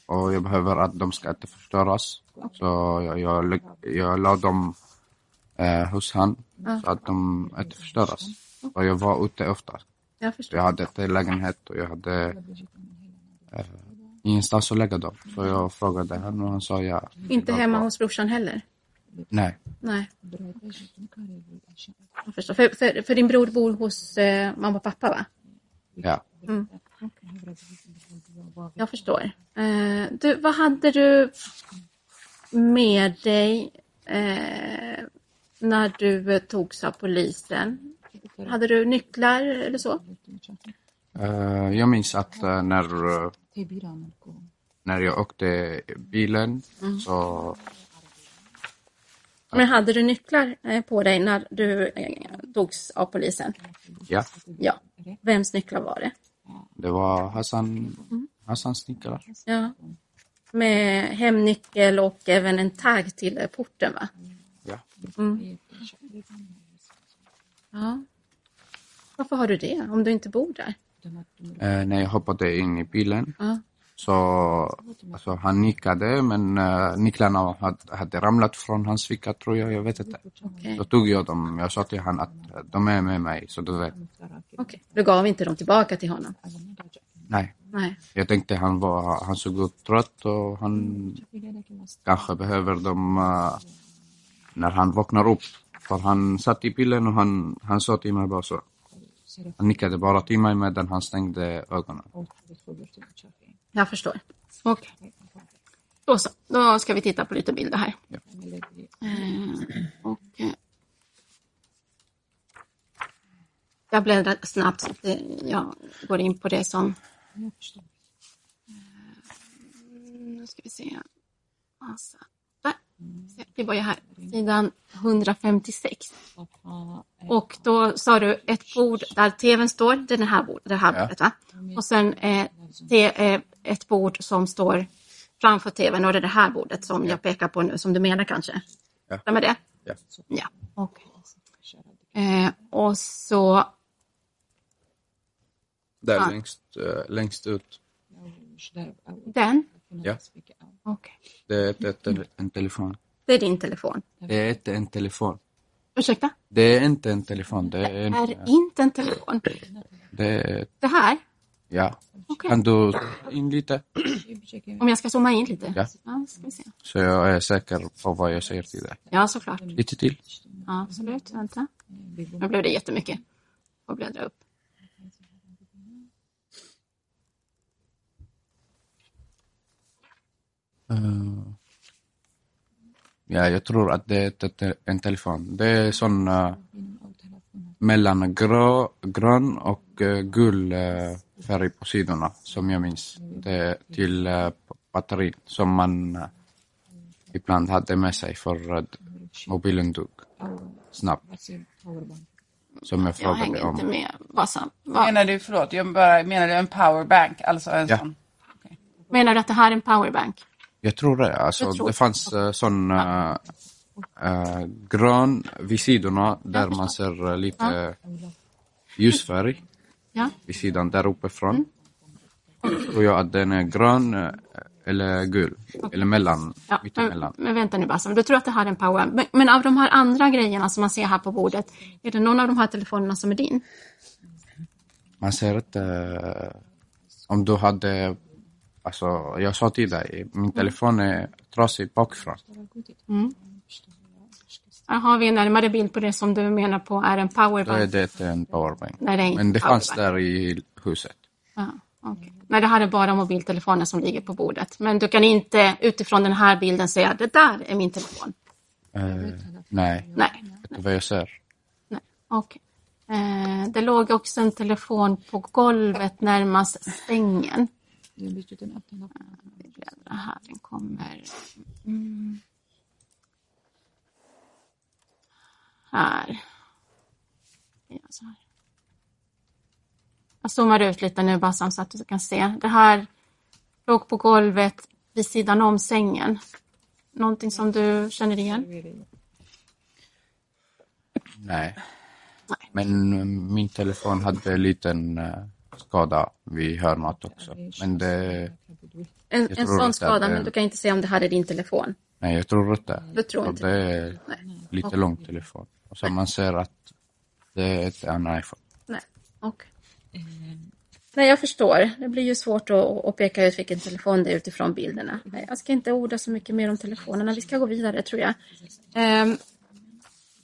och jag behöver att de ska inte förstöras. Så jag, jag, jag la dem eh, hos han så att de inte förstöras. Och jag var ute ofta. Jag jag hade inte lägenhet och jag hade ingenstans att lägga dem. Så jag frågade han och han sa ja. Inte hemma hos brorsan heller? Nej. Nej. Jag förstår. För, för, för din bror bor hos eh, mamma och pappa, va? Ja. Jag förstår. Eh, du, vad hade du med dig eh, när du togs av polisen? Hade du nycklar eller så? Eh, jag minns att eh, när, eh, när jag åkte bilen så Men hade du nycklar eh, på dig när du eh, togs av polisen? ja, Ja. Vems nycklar var det? det var Hassan, Hassans nycklar. Ja. Med hemnyckel och även en tagg till porten, va? Ja. Ja. Varför har du det, om du inte bor där? Eh, när jag hoppade in i bilen Ja. Så alltså, han nickade men uh, nycklarna hade, hade ramlat från hans ficka tror jag, jag vet inte. Okej. Då tog jag dem, jag sa till honom att eh, de är med mig så du vet. Okej. Du gav inte dem tillbaka till honom? Nej, Nej. jag tänkte han, var, han såg ut trött och han kanske behöver dem eh, när han vaknar upp. För han satt i bilen och han, han sa till mig bara så. Han nickade bara till mig medan han stängde ögonen. Jag förstår. Okej. Då så. Då ska vi titta på lite bilder här. Ja. Eh, och, eh, jag bläddrar snabbt så att jag går in på det som... Eh, nu ska vi se. Alltså, där. Vi börjar här. Sidan 156. Och då sa du ett bord där tvn står, det är det här bordet, det här Ja. bordet va? Och sen eh, det är ett bord som står framför tvn och det är det här bordet som jag pekar på nu som du menar kanske? Ja. Stämmer det? Ja. Ja, okej. Eh, och så, Där Ja. längst, eh, längst ut. den? Ja. Okej. Det är ett, en telefon. Det är din telefon. Det är inte en telefon. Ursäkta? Det är inte en telefon. Det är, Det en, är inte en telefon. det är, Det här? Ja. Okej. Kan du in lite? Om jag ska zooma in lite? Ja. ja ska vi se. Så jag är säker på vad jag säger till dig. Ja, såklart. Lite till. Ja, absolut. Vänta. Nu blev det jättemycket. Och bläddra upp. Eh, ja, jag tror att det är en telefon. Det är sån uh, mellan grå, grön och uh, gul uh, färg på sidorna som jag minns. Det till uh, batteri som man ibland hade med sig för att mobilen dog snabbt. Som jag Jag frågade hänger inte om. med. Vad sa- vad- Menar du, förlåt, jag bara, menar du en powerbank? Alltså en Ja. sån? Menar du att det här är en powerbank? Jag tror det. Alltså, Jag tror- Det fanns uh, sån uh, uh, grön vid sidorna där man ser uh, lite ljusfärg Ja. vid sidan där uppifrån. Tror jag att den är grön uh, eller gul. Eller mellan, Ja, men, mittemellan. men vänta nu Bassam, du tror att det här är en powerbank. Men, men av de här andra grejerna som man ser här på bordet, är det någon av de här telefonerna som är din? Man ser inte uh, om du hade Alltså, jag sa till dig, min telefon är trasig bakifrån. Här har vi en närmare bild på det som du menar på är en är powerbank. det en powerbank. Nej, det är Men det fanns där i huset. Ja, okej. Nej, det här är bara mobiltelefoner som ligger på bordet. Men du kan inte utifrån den här bilden säga det där är min telefon. Eh, nej, Nej, vet du vad jag ser? nej. okej. Eh, det låg också en telefon på golvet närmast sängen. Vi bläddrar här, den kommer. Mm. Här. Ja, så här. Jag zoomar ut lite nu bara så att du kan se. Det här låg på golvet vid sidan om sängen. Någonting som du känner igen? Nej. Nej. Men eh, min telefon hade en liten eh, skada vid hörnet också. Men det, En, Jag en sån det skada, är- men du kan inte säga om det här är din telefon. nej jag tror inte. Du tror inte det är lite lång telefon. Och så man ser att det är ett- en iPhone. Nej, okej. Nej, jag förstår. Det blir ju svårt att, att peka ut vilken telefon det är utifrån bilderna. Jag ska inte orda så mycket mer om telefonerna. Vi ska gå vidare, tror jag. Ehm,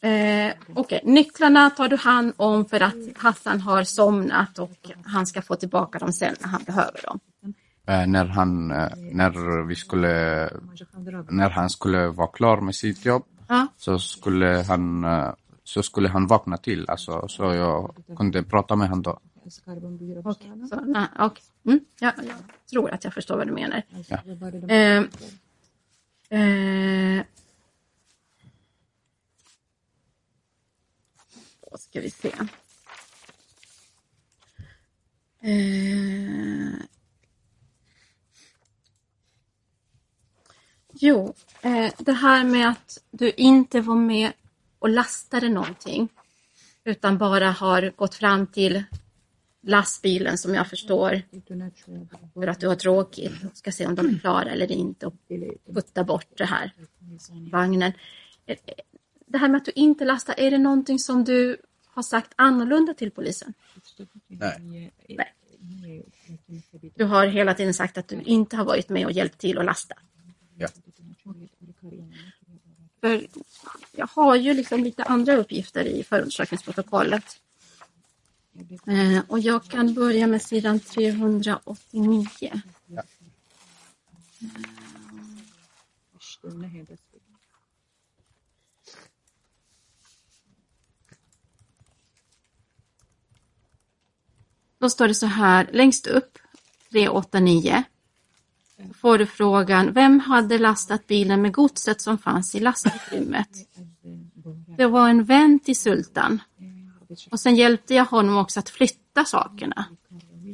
eh, okej, nycklarna tar du hand om för att Hassan har somnat och han ska få tillbaka dem sen när han behöver dem. Eh, när han, eh, när vi skulle, när han skulle vara klar med sitt jobb Ja, så skulle han, eh, så skulle han vakna till. Alltså, så jag kunde prata med honom då. okej. Så, nej, okej. Mm, ja, jag tror att jag förstår vad du menar. Ja. Ehm, eh, då ska vi se. Eh, jo, eh, det här med att du inte var med och lastade någonting utan bara har gått fram till lastbilen som jag förstår för att du har tråkigt. Ska se om de är klara eller inte och putta bort det här vagnen. Eh, Det här med att du inte lastar, är det någonting som du har sagt annorlunda till polisen? Nej. Nej. Du har hela tiden sagt att du inte har varit med och hjälpt till att lasta. Ja. För jag har ju liksom lite andra uppgifter i förundersökningsprotokollet. Eh, och jag kan börja med sidan 389. Då står det så här, längst upp, 389, får du frågan, vem hade lastat bilen med godset som fanns i lastutrymmet? Det var en vän till Sultan. Och sen hjälpte jag honom också att flytta sakerna.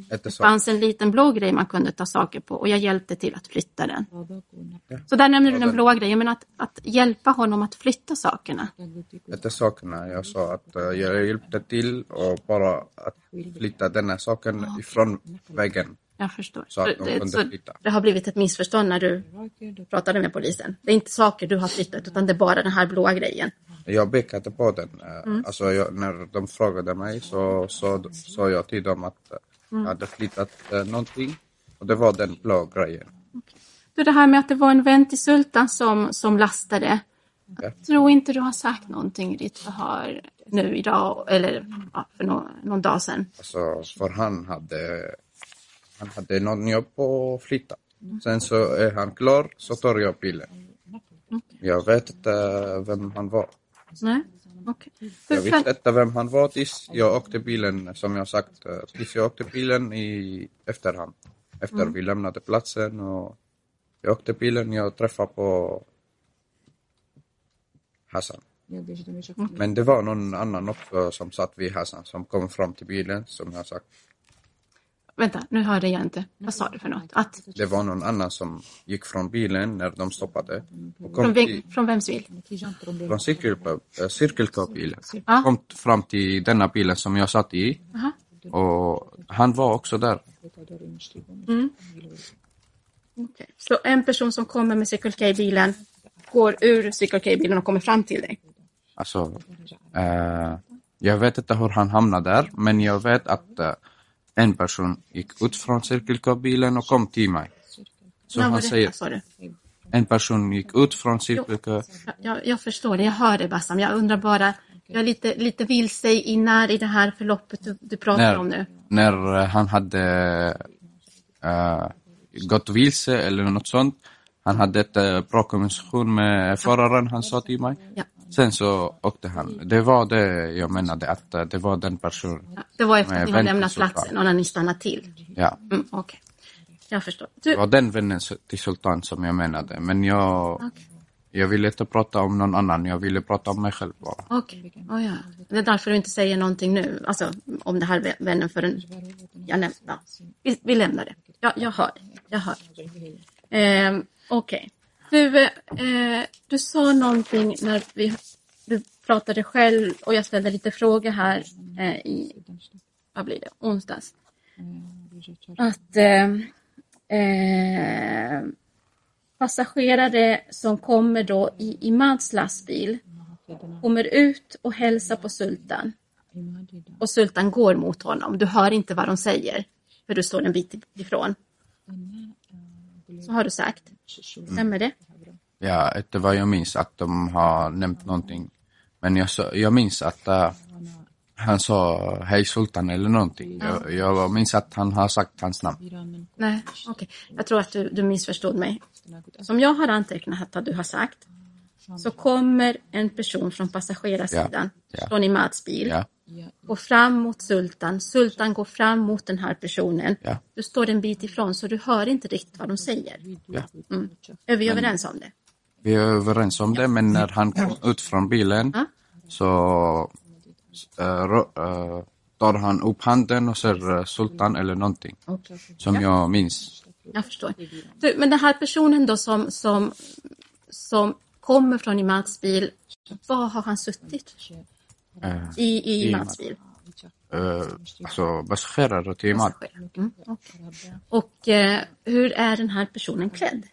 Det fanns en liten blå grej man kunde ta saker på och jag hjälpte till att flytta den. Så där nämner du den blåa grejen, men att, att hjälpa honom att flytta sakerna. Inte sakerna. Jag sa att eh, jag hjälpte till och bara att flytta här saken ifrån väggen. Jag förstår. Så att de kunde flytta. det har blivit ett missförstånd när du pratade med polisen. Det är inte saker du har flyttat utan det är bara den här blåa grejen. Jag pekade på den. eh, Mm. Alltså jag, när de frågade mig så sa jag till dem att eh, Mm. jag hade flyttat uh, någonting. Och det var den blå grejen. Du, det här med att det var en vän till Sultan som, som lastade. Ja. Jag tror inte du har sagt någonting i ditt förhör nu idag eller ja, för nå- någon dag sedan. Alltså, för han hade, han hade någon jobb att flytta. Mm. Sen så är han klar så tar jag bilen. Jag vet inte vem han var. Nej? Okej. För- Jag visste inte vem han var tills jag åkte bilen, som jag sagt, eh, tills jag åkte bilen i efterhand. Efter vi lämnade platsen och jag åkte bilen, jag träffade på Hassan. Men det var någon annan också som satt vid Hassan som kom fram till bilen, som jag sagt. Vänta, nu hörde jag inte. Vad sa du för något? Att, Det var någon annan som gick från bilen när de stoppade. Och kom från, till, vem, från vems bil? från Circle äh, K-bilen. Ja. Kom fram till denna bilen som jag satt i. Aha. Och han var också där. Okej. Så en person som kommer med Circle K-bilen går ur Circle K-bilen och kommer fram till dig? Alltså, eh, jag vet inte hur han hamnade där, men jag vet att eh, en person gick ut från K-bilen och kom till mig. Så När han säger, en person gick ut från Circle K. Jag, jag, förstår det, jag hör det Bassam. Jag undrar bara, jag är lite, lite vilse i när i det här förloppet du, du pratar om nu. När, när eh, han hade eh, gått vilse eller något sånt. Han hade ett eh, bra kommunikation med föraren, han sa till mig. Ja. Sen så åkte han. Det var det jag menade, att eh, det var den personen. Ja, det var efter att ni väntar lämnat platsen och när ni stannat till. Ja. Mm, Okej, jag förstår. Det Du, var den vännen till Sultan som jag menade. Men jag, Okej. jag ville inte prata om någon annan, jag ville prata om mig själv bara. Okej, oh, ja. det är därför du inte säger någonting nu, alltså om det här vä- vännen förrän jag nämnde. Ja. Vi, vi lämnar det. Ja, jag hör, jag hör. Ehm, Okej. Du, eh, du sa någonting när vi, du pratade själv och jag ställde lite frågor här eh, i, vad blir det, onsdags. Att eh, eh, passagerare som kommer då i Imads lastbil kommer ut och hälsar på Sultan. Och Sultan går mot honom. Du hör inte vad de säger, för du står en bit ifrån. Så har du sagt. Stämmer det? Ja, inte vad jag minns att de har nämnt någonting. Men jag, sa- jag minns att eh, han sa hej Sultan eller någonting. Jag, jag minns att han har sagt hans namn. Nej, okej. Jag tror att du, du missförstod mig. Som jag har antecknat att du har sagt så kommer en person från passagerarsidan Ja, ja. från Imads bil Ja, går fram mot Sultan. Sultan går fram mot den här personen. Ja. Du står en bit ifrån så du hör inte riktigt vad de säger. ja. Mm. Är vi överens om det? Vi är överens om det, men när han kom ut från bilen Ja. så äh, äh, tar han upp handen och säger äh, Sultan eller någonting. Som jag minns. Jag förstår. Du, men den här personen då som, som, som kommer från Imads bil, var har han suttit? I, i I Imads bil? äh, alltså passagerare till Imad. Mm. Och eh, hur är den här personen klädd?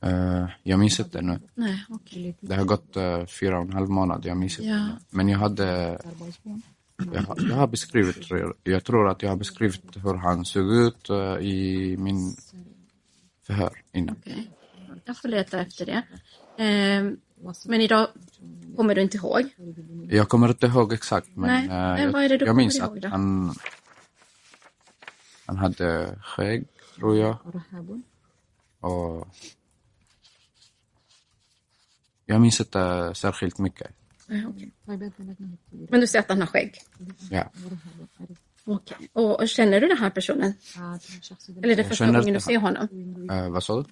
Äh, jag minns inte nu. Nej, okej. Det har gått äh, fyra och en halv månad, jag minns inte. Ja. Men jag hade... Jag, har- jag har beskrivit, jag tror att jag har beskrivit hur han såg ut i min förhör innan. Okej. Jag får leta efter det. Men idag kommer du inte ihåg? Jag kommer inte ihåg exakt, men, Nej, eh, men jag, jag minns att han, han hade skägg, tror jag. Och jag minns inte särskilt mycket. Men du säger att han har skägg? Ja. Okej. Och, och känner du den här personen? Eller är det första gången du ser honom? Eh, vad sa du?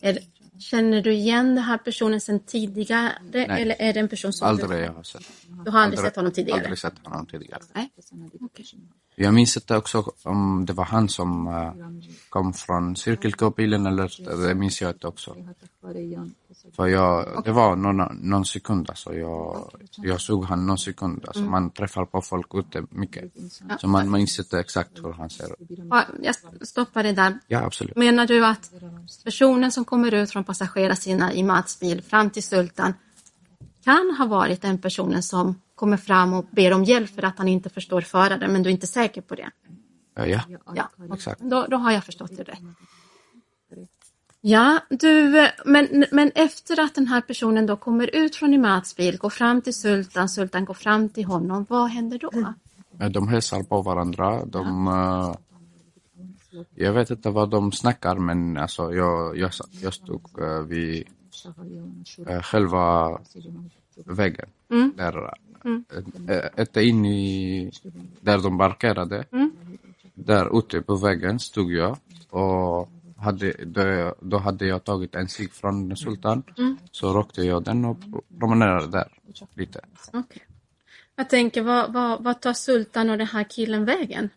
Är, det- känner du igen den här personen sedan tidigare? Eller är det en person som Aldrig du, jag har sett. du har aldrig, sett honom tidigare? Aldrig sett honom tidigare. Nej. Okej. Jag minns inte också om det var han som eh, kom från K-bilen eller det minns jag inte också. För jag, det var någon, någon sekund alltså. Jag, jag såg han någon sekund. Alltså man träffar på folk ute mycket. Så man minns inte exakt hur han ser ut. Ja, Jag stoppar det där. Ja, absolut. Menar du att personen som kommer ut från passagerarsidan i Mats bil fram till Sultan kan ha varit den personen som kommer fram och ber om hjälp för att han inte förstår föraren, men du är inte säker på det? Eh, Ja, Ja, exakt. då, då har jag förstått det rätt. Ja, du, men, men efter att den här personen då kommer ut från Imats bil, går fram till Sultan, Sultan går fram till honom, vad händer då? Eh, De hälsar på varandra. De, eh, jag vet inte vad de snackar men alltså jag, jag, jag stod eh, vid eh, själva väggen. Där, eh, inte in i där de parkerade. Där ute på väggen stod jag och hade, då, då hade jag tagit en cigg från Sultan. Så rökte jag den och promenerade där lite. Okej. Jag tänker, vad, vad, vad tar Sultan och den här killen vägen?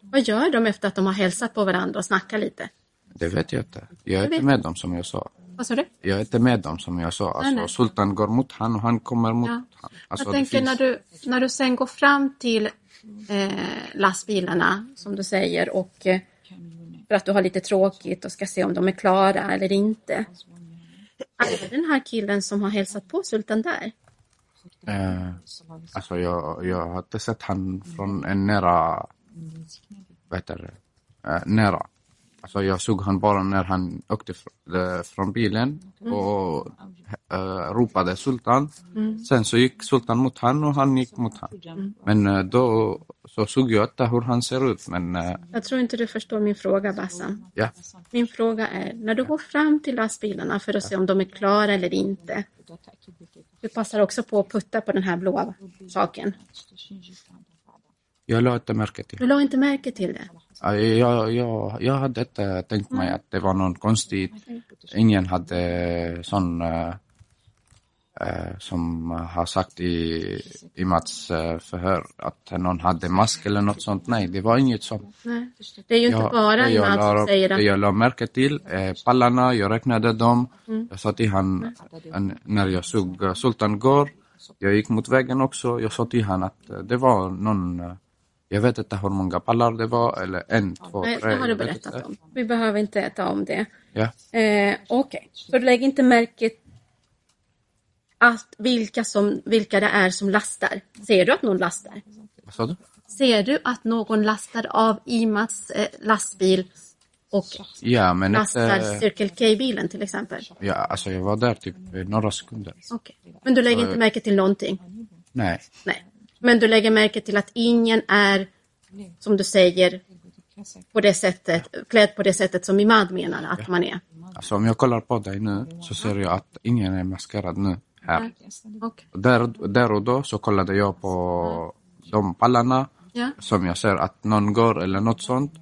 Vad gör de efter att de har hälsat på varandra och snackat lite? Det vet jag inte. Jag är inte med dem som jag sa. Vad sa du? Jag är inte med dem som jag sa. Alltså, nej. Sultan går mot han och han kommer mot Ja. han. Alltså, jag tänker finns- när, du, när du sen går fram till eh, lastbilarna, som du säger, och eh, för att du har lite tråkigt och ska se om de är klara eller inte. Är det den här killen som har hälsat på Sultan där? Eh, alltså jag, jag har inte sett han från en nära, vad heter det, eh, nära. Alltså jag såg han bara när han åkte fr- eh, från bilen och eh, ropade Sultan. Sen så gick Sultan mot han och han gick mot han. Men eh, då så såg jag inte hur han ser ut. Men eh, Jag tror inte du förstår min fråga, Bassan. ja, Min fråga är, när du går fram till lastbilarna för att se om de är klara eller inte. Du passar också på att putta på den här blåa saken. jag la inte märke till. Du la inte märke till det. Ja, Jag, jag, jag hade inte tänkt mig att det var någon konstigt. Ingen hade sån som har sagt i, i Mats eh, förhör att någon hade mask eller något sånt. Nej, det var inget sånt. Nej. Det är ju inte Jag- bara jag som la- säger Det jag la märke till, eh, pallarna, jag räknade dem. Mm. Jag sa till han, han, när jag såg eh, Sultan går, jag gick mot vägen också, jag sa till han att eh, det var någon, eh, jag vet inte hur många pallar det var, eller en, två, Nej, tre. det har du berättat om. Vi behöver inte ta om det. Ja. Eh, Okej, så du lägger inte märke att vilka, som, vilka det är som lastar. Ser du att någon lastar? Vad sa du? Ser du att någon lastar av Imats eh, lastbil och Ja, men lastar inte, Circle K-bilen till exempel? ja, alltså jag var där typ några sekunder. Okej. Men du lägger inte märke till någonting? Nej, Nej. Men du lägger märke till att ingen är, som du säger, på det sättet, klädd på det sättet som Imad menar att man är? alltså om jag kollar på dig nu så ser jag att ingen är maskerad nu här. Och där, där och då så kollade jag på de pallarna Ja. som jag ser att någon går eller något sånt.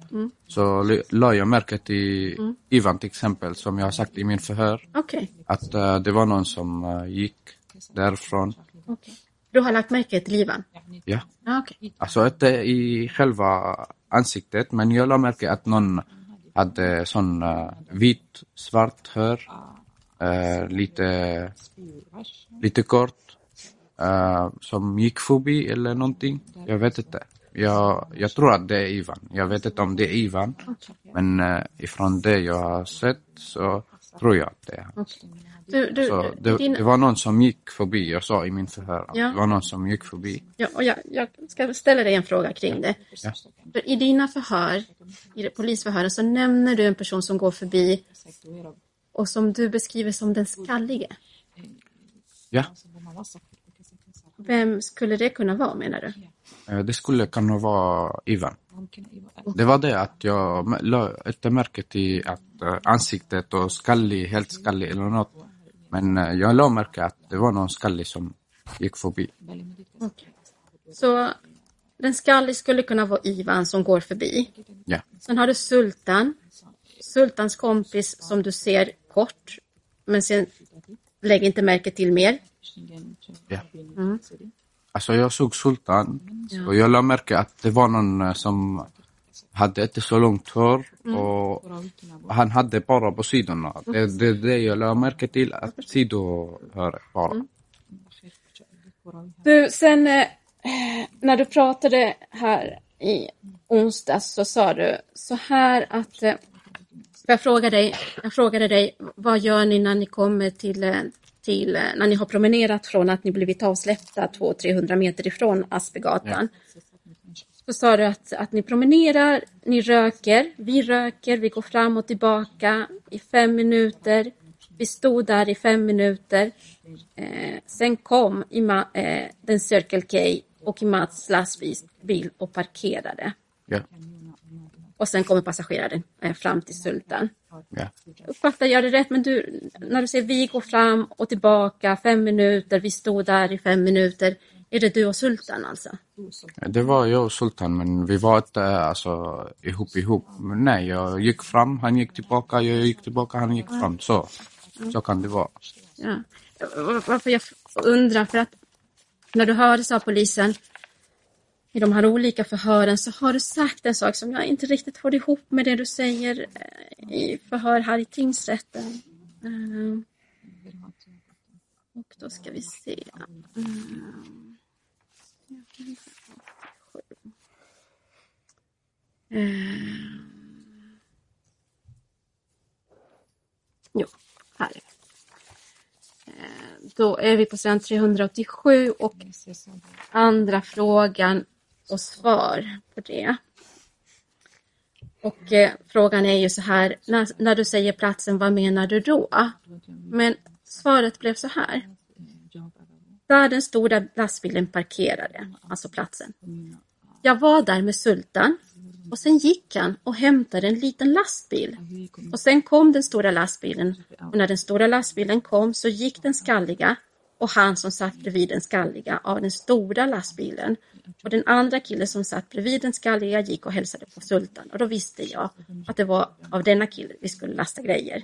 Så l- la jag märke till Ivan till exempel som jag har sagt i min förhör. Okej. Att eh, det var någon som eh, gick därifrån. Okej. Du har lagt märke till Ivan? Ja. Ja, okej. Alltså inte i själva ansiktet men jag la märke att någon hade sån uh, vit, svart hår. Eh, lite, lite kort. eh, som gick förbi eller någonting. Jag vet inte. Jag, jag tror att det är Ivan. Jag vet inte om det är Ivan. Men uh, ifrån det jag har sett så tror jag att det är han. Du, du, Så det, din, det var någon som gick förbi. Jag sa i min förhör att Ja. det var någon som gick förbi. ja, och jag, jag ska ställa dig en fråga kring det. Ja. I dina förhör, i polisförhören, så nämner du en person som går förbi och som du beskriver som den skallige. Ja. Vem skulle det kunna vara menar du? Eh, Det skulle kunna vara Ivan. Det var det att jag m- la inte märke till att eh, ansiktet och skallig, helt skallig eller något. Men eh, jag la märke att det var någon skallig som gick förbi. Okej. Så den skallige skulle kunna vara Ivan som går förbi. Ja, Sen har du Sultan. Sultans kompis som du ser kort, men sen lägger inte märke till mer. ja. Alltså jag såg Sultan och jag lade märke att det var någon eh, som hade inte så långt hår och han hade bara på sidorna. Det det är det jag lade märke till, att sidohåret bara. Du, sen eh, när du pratade här i onsdags så sa du så här att eh, jag, frågade dig, jag frågade dig vad gör ni när ni kommer till, till när ni har promenerat från att ni blivit avsläppta 200-300 meter ifrån Aspegatan. Så sa du att, att ni promenerar, ni röker, vi röker, vi går fram och tillbaka i fem minuter. Vi stod där i fem minuter. Eh, sen kom Ima, eh, den Circle K och Imats lastbil och parkerade. Ja, Och sen kommer passageraren eh, fram till Sultan. ja. Uppfattar jag det rätt? Men du, när du säger vi går fram och tillbaka fem minuter, vi stod där i fem minuter. Är det du och Sultan alltså? Det var jag och Sultan, men vi var inte alltså, ihop ihop. Men nej, jag gick fram, han gick tillbaka, jag gick tillbaka, han gick fram. Så, så kan det vara. Ja. Varför jag undrar, för att när du hördes av polisen i de här olika förhören så har du sagt en sak som jag inte riktigt får ihop med det du säger eh, i förhör här i tingsrätten. Ehm, och då ska vi se. Ehm, jo, här är Då är vi på sidan 387 och andra frågan och svar på det. Och eh, frågan är ju så här, när, när du säger platsen, vad menar du då? Men svaret blev så här. Där den stora lastbilen parkerade, alltså platsen. Jag var där med Sultan och sen gick han och hämtade en liten lastbil. Och sen kom den stora lastbilen och när den stora lastbilen kom så gick den skalliga och han som satt bredvid den skalliga av den stora lastbilen. Och den andra killen som satt bredvid den skalliga gick och hälsade på Sultan och då visste jag att det var av denna kille vi skulle lasta grejer.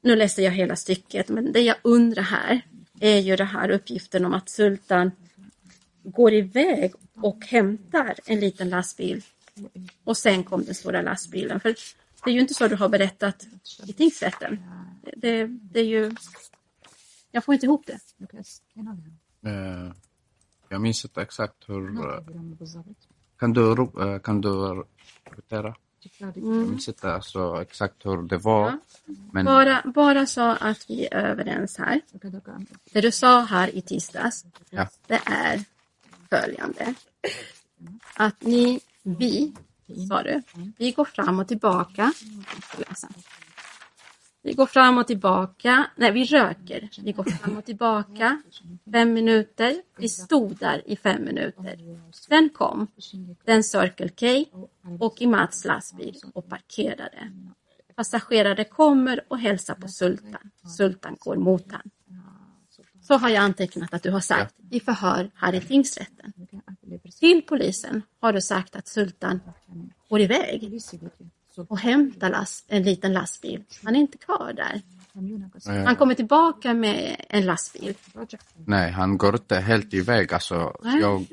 Nu läste jag hela stycket men det jag undrar här är ju den här uppgiften om att Sultan går iväg och hämtar en liten lastbil och sen kom den stora lastbilen. För det är ju inte så du har berättat i tingsrätten. Det, det är ju... Jag får inte ihop det. Eh, jag minns inte exakt hur... eh, Kan du, eh, kan du repetera? Jag minns inte alltså exakt hur det var. Men Bara, bara så att vi är överens här. Det du sa här i tisdags, ja, det är följande. Att ni, vi, sa du, vi går fram och tillbaka. Vi går fram och tillbaka. Nej, vi röker. Vi går fram och tillbaka. Fem minuter. Vi stod där i fem minuter. Sen kom den Circle K och i Mats lastbil och parkerade. Passagerare kommer och hälsar på Sultan. Sultan går mot han. Så har jag antecknat att du har sagt i förhör här i tingsrätten. Till polisen har du sagt att Sultan går iväg och hämtar last, en liten lastbil. Han är inte kvar där. Han kommer tillbaka med en lastbil. nej, han går inte helt iväg. Alltså, jag,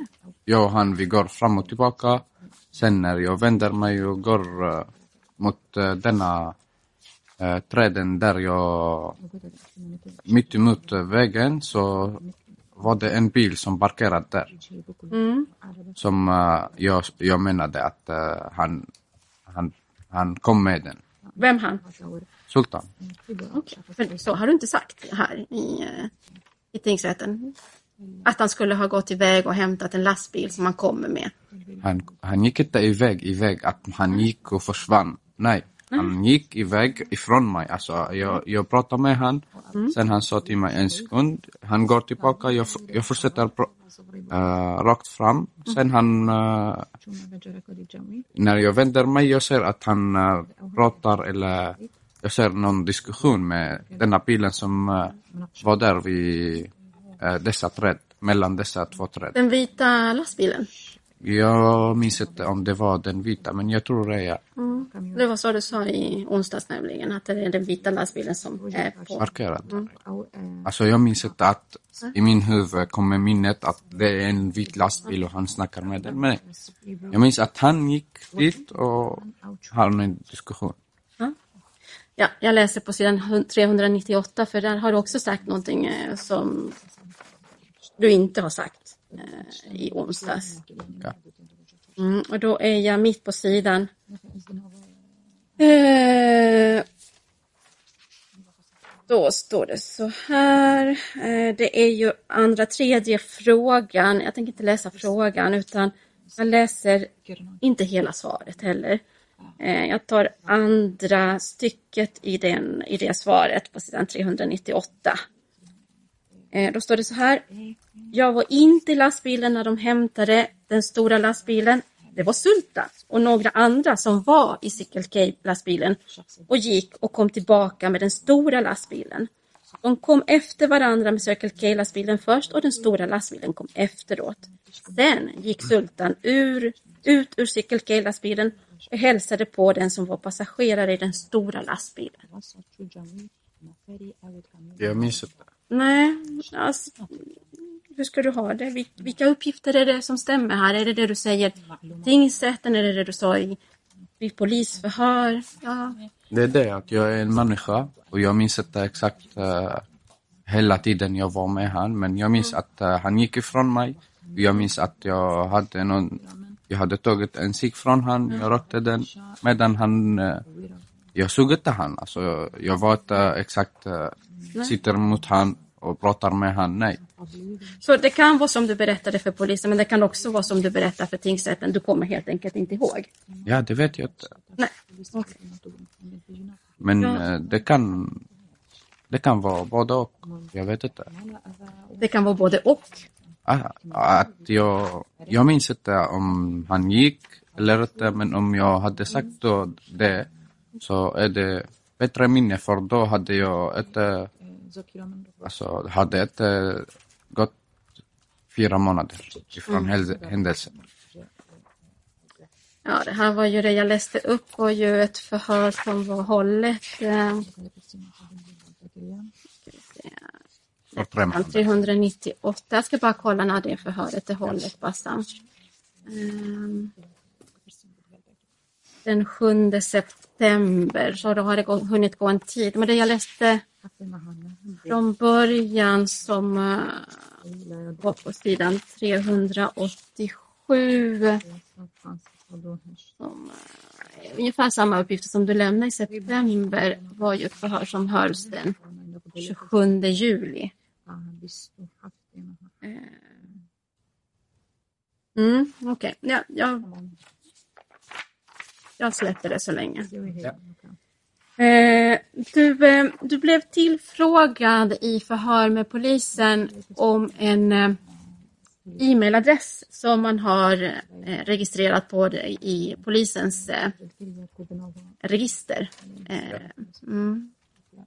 jag och han, vi går fram och tillbaka. Sen när jag vänder mig och går eh, mot eh, denna eh, träden där jag, mitt emot vägen, så var det en bil som parkerade där. Mm. Som jag, jag menade att han, han, han kom med den. Vem han? Sultan. För så har du inte sagt här i, eh, i tingsrätten. Att han skulle ha gått iväg och hämtat en lastbil som han kommer med. Han, han gick inte iväg, iväg att han gick och försvann. Nej, han gick iväg ifrån mig. Alltså, jag, jag pratade med han. Sen han sa till mig en sekund. Han går tillbaka. Jag, jag fortsätter pro- eh, rakt fram. Sen han, eh, när jag vänder mig, jag ser att han eh, pratar eller jag ser någon diskussion med denna bilen som eh, var där vid dessa träd, mellan dessa två träd. Den vita lastbilen. Jag minns inte om det var den vita, men jag tror det är. Det var så du sa i onsdags nämligen, att det är den vita lastbilen som är på. Markerad. Alltså jag minns inte att i min huvud kommer minnet att det är en vit lastbil och han snackar med den. Men jag minns att han gick dit och hade en diskussion. Ja, jag läser på sidan 398 för där har du också sagt någonting eh, som du inte har sagt i onsdags. Ja. Mm, och då är jag mitt på sidan. Eh, då står det så här. Eh, det är ju andra, tredje frågan. Jag tänker inte läsa frågan utan jag läser inte hela svaret heller. Eh, jag tar andra stycket i, den, i det svaret på sidan 398. Eh, då står det så här. Jag var inte i lastbilen när de hämtade den stora lastbilen. Det var Sulta och några andra som var i Cycle K-lastbilen och gick och kom tillbaka med den stora lastbilen. De kom efter varandra med Circle K-lastbilen först och den stora lastbilen kom efteråt. Sen gick Sultan ur, ut ur Circle K-lastbilen och hälsade på den som var passagerare i den stora lastbilen. Jag minns. Nej, alltså, hur ska du ha det? Vilka uppgifter är det som stämmer här? Är det det du säger tingsrätten? Är det det du sa i, i polisförhör? Ja. Det är det att jag är en människa och jag minns inte exakt uh, hela tiden jag var med han men jag minns att uh, han gick ifrån mig. Jag minns att jag hade någon, jag hade tagit en cigg från han, jag rökte den medan han, uh, jag såg inte han. Alltså, jag var inte exakt, uh, sitter mot han och pratar med han, nej. Så det kan vara som du berättade för polisen men det kan också vara som du berättar för tingsrätten. Du kommer helt enkelt inte ihåg. Ja, det vet jag inte. Nej. okej. Men Ja. eh, det kan, det kan vara både och. Jag vet inte. Det kan vara både och. Ah, Att jag, jag minns inte om han gick eller inte, men om jag hade sagt då det så är det bättre minne för då hade jag inte, alltså hade inte gått fyra månader ifrån häl- händelsen. Ja, det här var ju det jag läste upp var ju ett förhör som var hållet. Eh, För månader. 398. Jag ska bara kolla när det förhöret är hållet, Bassam. Ehm, Den 7 september, så då har det gå- hunnit gå en tid. Men det jag läste från början som eh, var på sidan 387 som, eh, ungefär samma uppgifter som du lämnade i september var ju ett förhör som hölls den 27 juli. Eh, mm, Okej, ja, jag, jag släpper det så länge. Eh, du, eh, du blev tillfrågad i förhör med polisen om en eh, e-mailadress som man har registrerat på det i polisens register. Mm.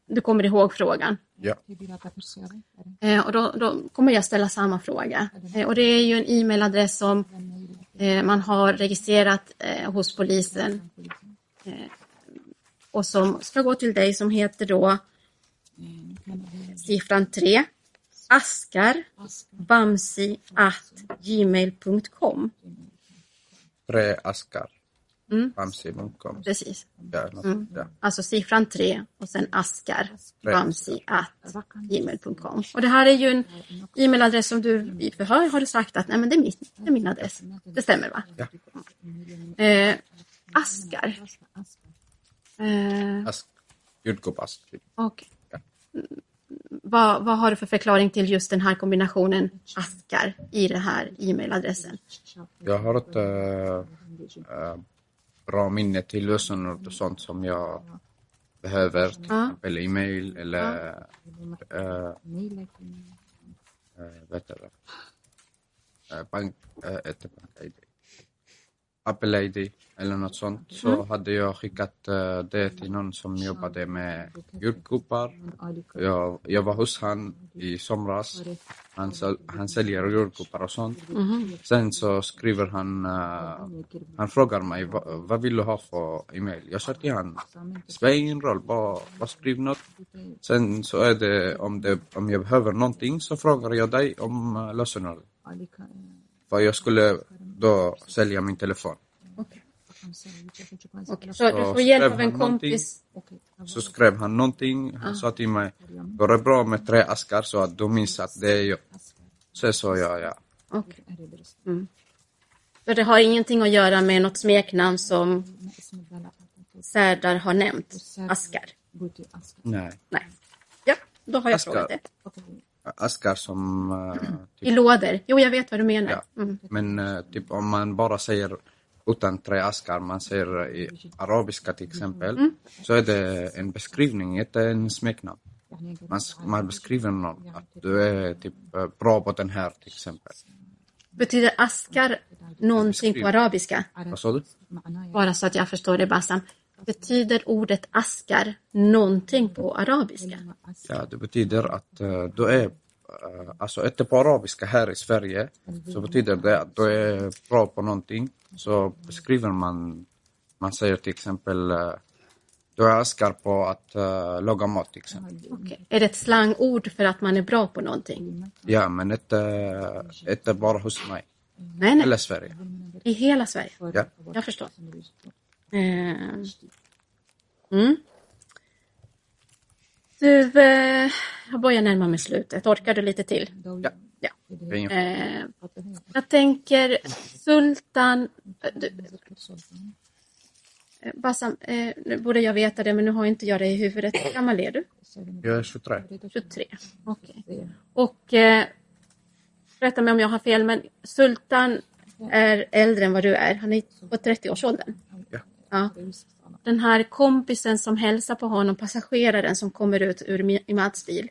Du kommer ihåg frågan? Ja. Och då, då kommer jag ställa samma fråga. Och det är ju en e-mailadress som Eh, man har registrerat eh, hos polisen eh, och som ska gå till dig som heter då siffran 3 askar bamsi at gmail.com. Tre askar. Mm. Bamsi.com. Precis. Ja, Mm. ja. Alltså siffran 3 och sen askar bamsi at gmail.com. Och det här är ju en e-mailadress som du i förhör har du sagt att nej men det är, min, det är min adress. Det stämmer va? Ja. Eh, askar. Eh, Ask. Jordgubbsask. typ. och Ja. Vad, vad har du för förklaring till just den här kombinationen askar i den här e-mailadressen? Jag har ett äh, bra minne till lösenord och sånt som jag behöver. Till exempel e-mail eller äh? Äh, bank, äh, inte bank-id. Apple ID eller något sånt så hade jag skickat eh, det till någon som jobbade med jordgubbar. Jag, jag var hos han i somras. Han, han säljer jordgubbar och sånt. Sen så skriver han, eh, han frågar mig "Va- vad vill du ha för e-mail? Jag sa till han, spelar ingen roll, bara, bara skriv något. Sen så är det om, det om jag behöver någonting så frågar jag dig om uh, lösenordet. För jag skulle då sälja min telefon. Så du får hjälp av en kompis. Så skrev han någonting, han sa till mig, går det bra med tre askar så att du minns att det är jag? Så sa jag ja. Okej. Mm. Så det har ingenting att göra med något smeknamn som Särdar har nämnt? Askar? Nej. Nej. Ja, då har jag Askar. frågat det. Askar som... eh, I lådor? Jo, jag vet vad du menar. Ja. Mm. Men eh, typ om man bara säger utan tre askar, man säger i arabiska till exempel, Mm. så är det en beskrivning, inte en smeknamn. Man, man beskriver någon, att du är typ eh, bra på den här till exempel. Betyder askar någonting på arabiska? Vad sa du? Bara så att jag förstår det, Bassam. Betyder ordet askar någonting på arabiska? Ja, det betyder att eh, du är, uh, alltså inte på arabiska här i Sverige, så betyder det att du är bra på någonting. Så beskriver man, man säger till exempel, eh, du är askar på att eh, laga mat till exempel. Okej. Är det ett slangord för att man är bra på någonting? Ja, men inte, inte bara hos mig, Nej, nej. eller Sverige. I hela Sverige? Ja. Jag förstår. Eh, Mm. Du, eh, jag börjar närma mig slutet. Orkar du lite till? Ja. Ja. Eh, jag tänker Sultan... Du, Bassam, nu borde jag veta det men nu har inte jag det i huvudet. Hur gammal är du? Jag är 23. 23. Okej. Och eh, rätta mig om jag har fel men Sultan är äldre än vad du är. Han är på 30-årsåldern. Ja. Den här kompisen som hälsar på honom, passageraren som kommer ut ur Imads bil.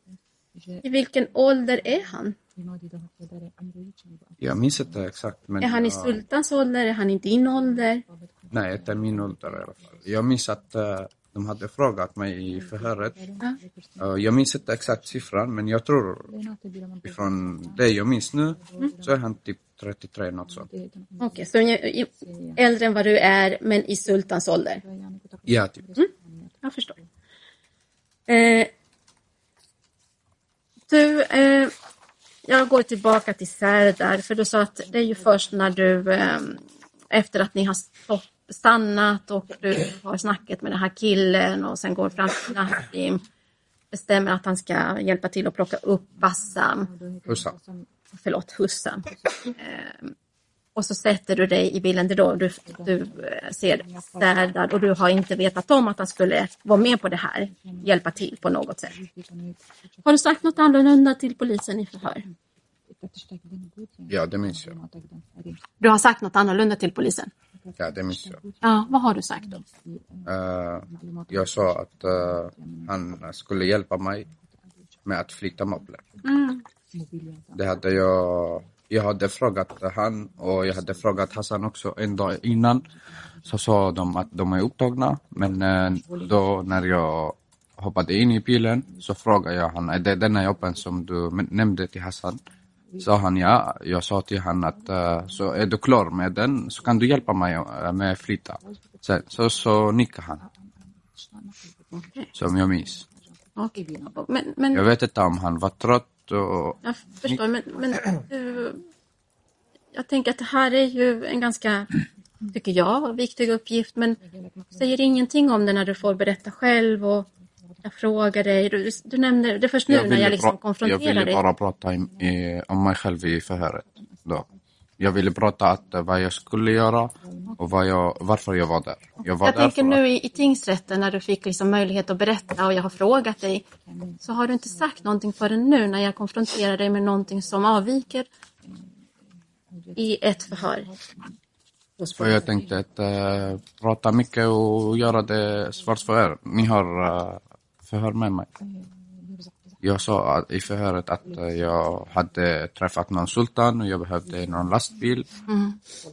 I vilken ålder är han? Jag minns inte exakt. Men Är han i Sultans ålder? Är han i din ålder? Nej, inte min ålder i alla fall. Jag minns att eh, de hade frågat mig i förhöret. Ja. Eh, jag minns inte exakt siffran, men jag tror ifrån det jag minns nu så är han typ 33 något sånt. Okej, så i- i- äldre än vad du är men i Sultans ålder? Ja, typ. Jag förstår. Eh, du, eh, jag går tillbaka till Serdar, för du sa att det är ju först när du, eh, efter att ni har stopp, stannat och du har snackat med den här killen och sen går fram till Nassim, bestämmer att han ska hjälpa till att plocka upp Bassam, Hussam. förlåt, Hussam. Eh, och så sätter du dig i bilen, det är då du, du eh, ser Serdar och du har inte vetat om att han skulle vara med på det här, hjälpa till på något sätt. Har du sagt något annorlunda till polisen i förhör? Ja, det minns jag. Du har sagt något annorlunda till polisen? Ja, det minns jag. Ja, vad har du sagt då? Eh, jag sa att eh, han skulle hjälpa mig med att flytta möbler. Det hade jag, jag hade frågat han och jag hade frågat Hassan också en dag innan. Så sa de att de är upptagna, men eh, då när jag hoppade in i bilen så frågade jag han, är det denna jobben som du nämnde till Hassan? Sa han ja. Jag sa till han att eh, så är du klar med den så kan du hjälpa mig eh, med flytta. Sen, så, så nickade han. Som jag minns. Men, men Jag vet inte om han var trött och... Jag förstår, men, men du, jag tänker att det här är ju en ganska, tycker jag, viktig uppgift, men säger ingenting om det när du får berätta själv och jag frågar dig. Du, du nämner det först nu när jag liksom pra- jag konfronterar ville dig. bara prata i, i, om mig själv i förhöret. Då. Jag ville prata att, vad jag skulle göra och vad jag, varför jag var där. Jag var Jag där tänker nu i, i tingsrätten när du fick liksom möjlighet att berätta och jag har frågat dig, så har du inte sagt någonting förrän nu när jag konfronterar dig med någonting som avviker i ett förhör. för jag tänkte att eh, prata mycket och göra det svårt för er. Ni har uh, förhör med mig. Jag sa i förhöret att eh, jag hade träffat någon sultan och jag behövde någon lastbil.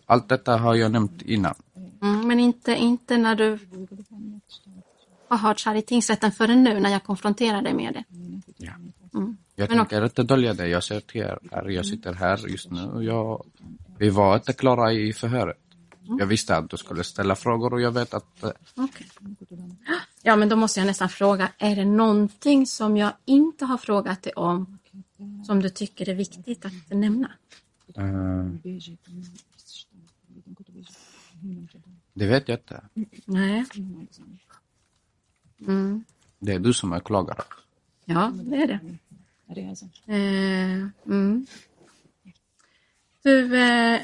Allt detta har jag nämnt innan. Mm, men inte, inte när du har hört här i tingsrätten förrän nu när jag konfronterar dig med det. Ja. Mm. Jag Men tänker inte dölja det. Jag ser till er. här. Jag sitter här just nu och jag, vi var inte klara i förhöret. Jag visste att du skulle ställa frågor och jag vet att eh, Okej. Ja, men då måste jag nästan fråga, är det någonting som jag inte har frågat dig om som du tycker är viktigt att nämna? eh, det vet jag inte. Nej. Mm. Det är du som är klagare. Ja, det är det. Eh, mm. Du, eh,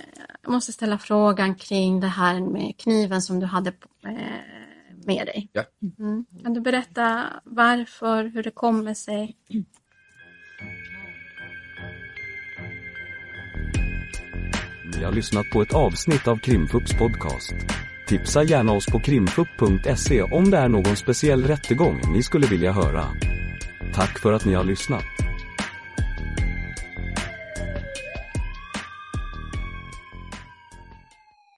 måste ställa frågan kring det här med kniven som du hade på- eh, med dig. Ja. Mm. Kan du berätta varför, hur det kommer sig? Ni har lyssnat på ett avsnitt av Krimfupps podcast. Tipsa gärna oss på krimfupp.se om det är någon speciell rättegång ni skulle vilja höra. Tack för att ni har lyssnat.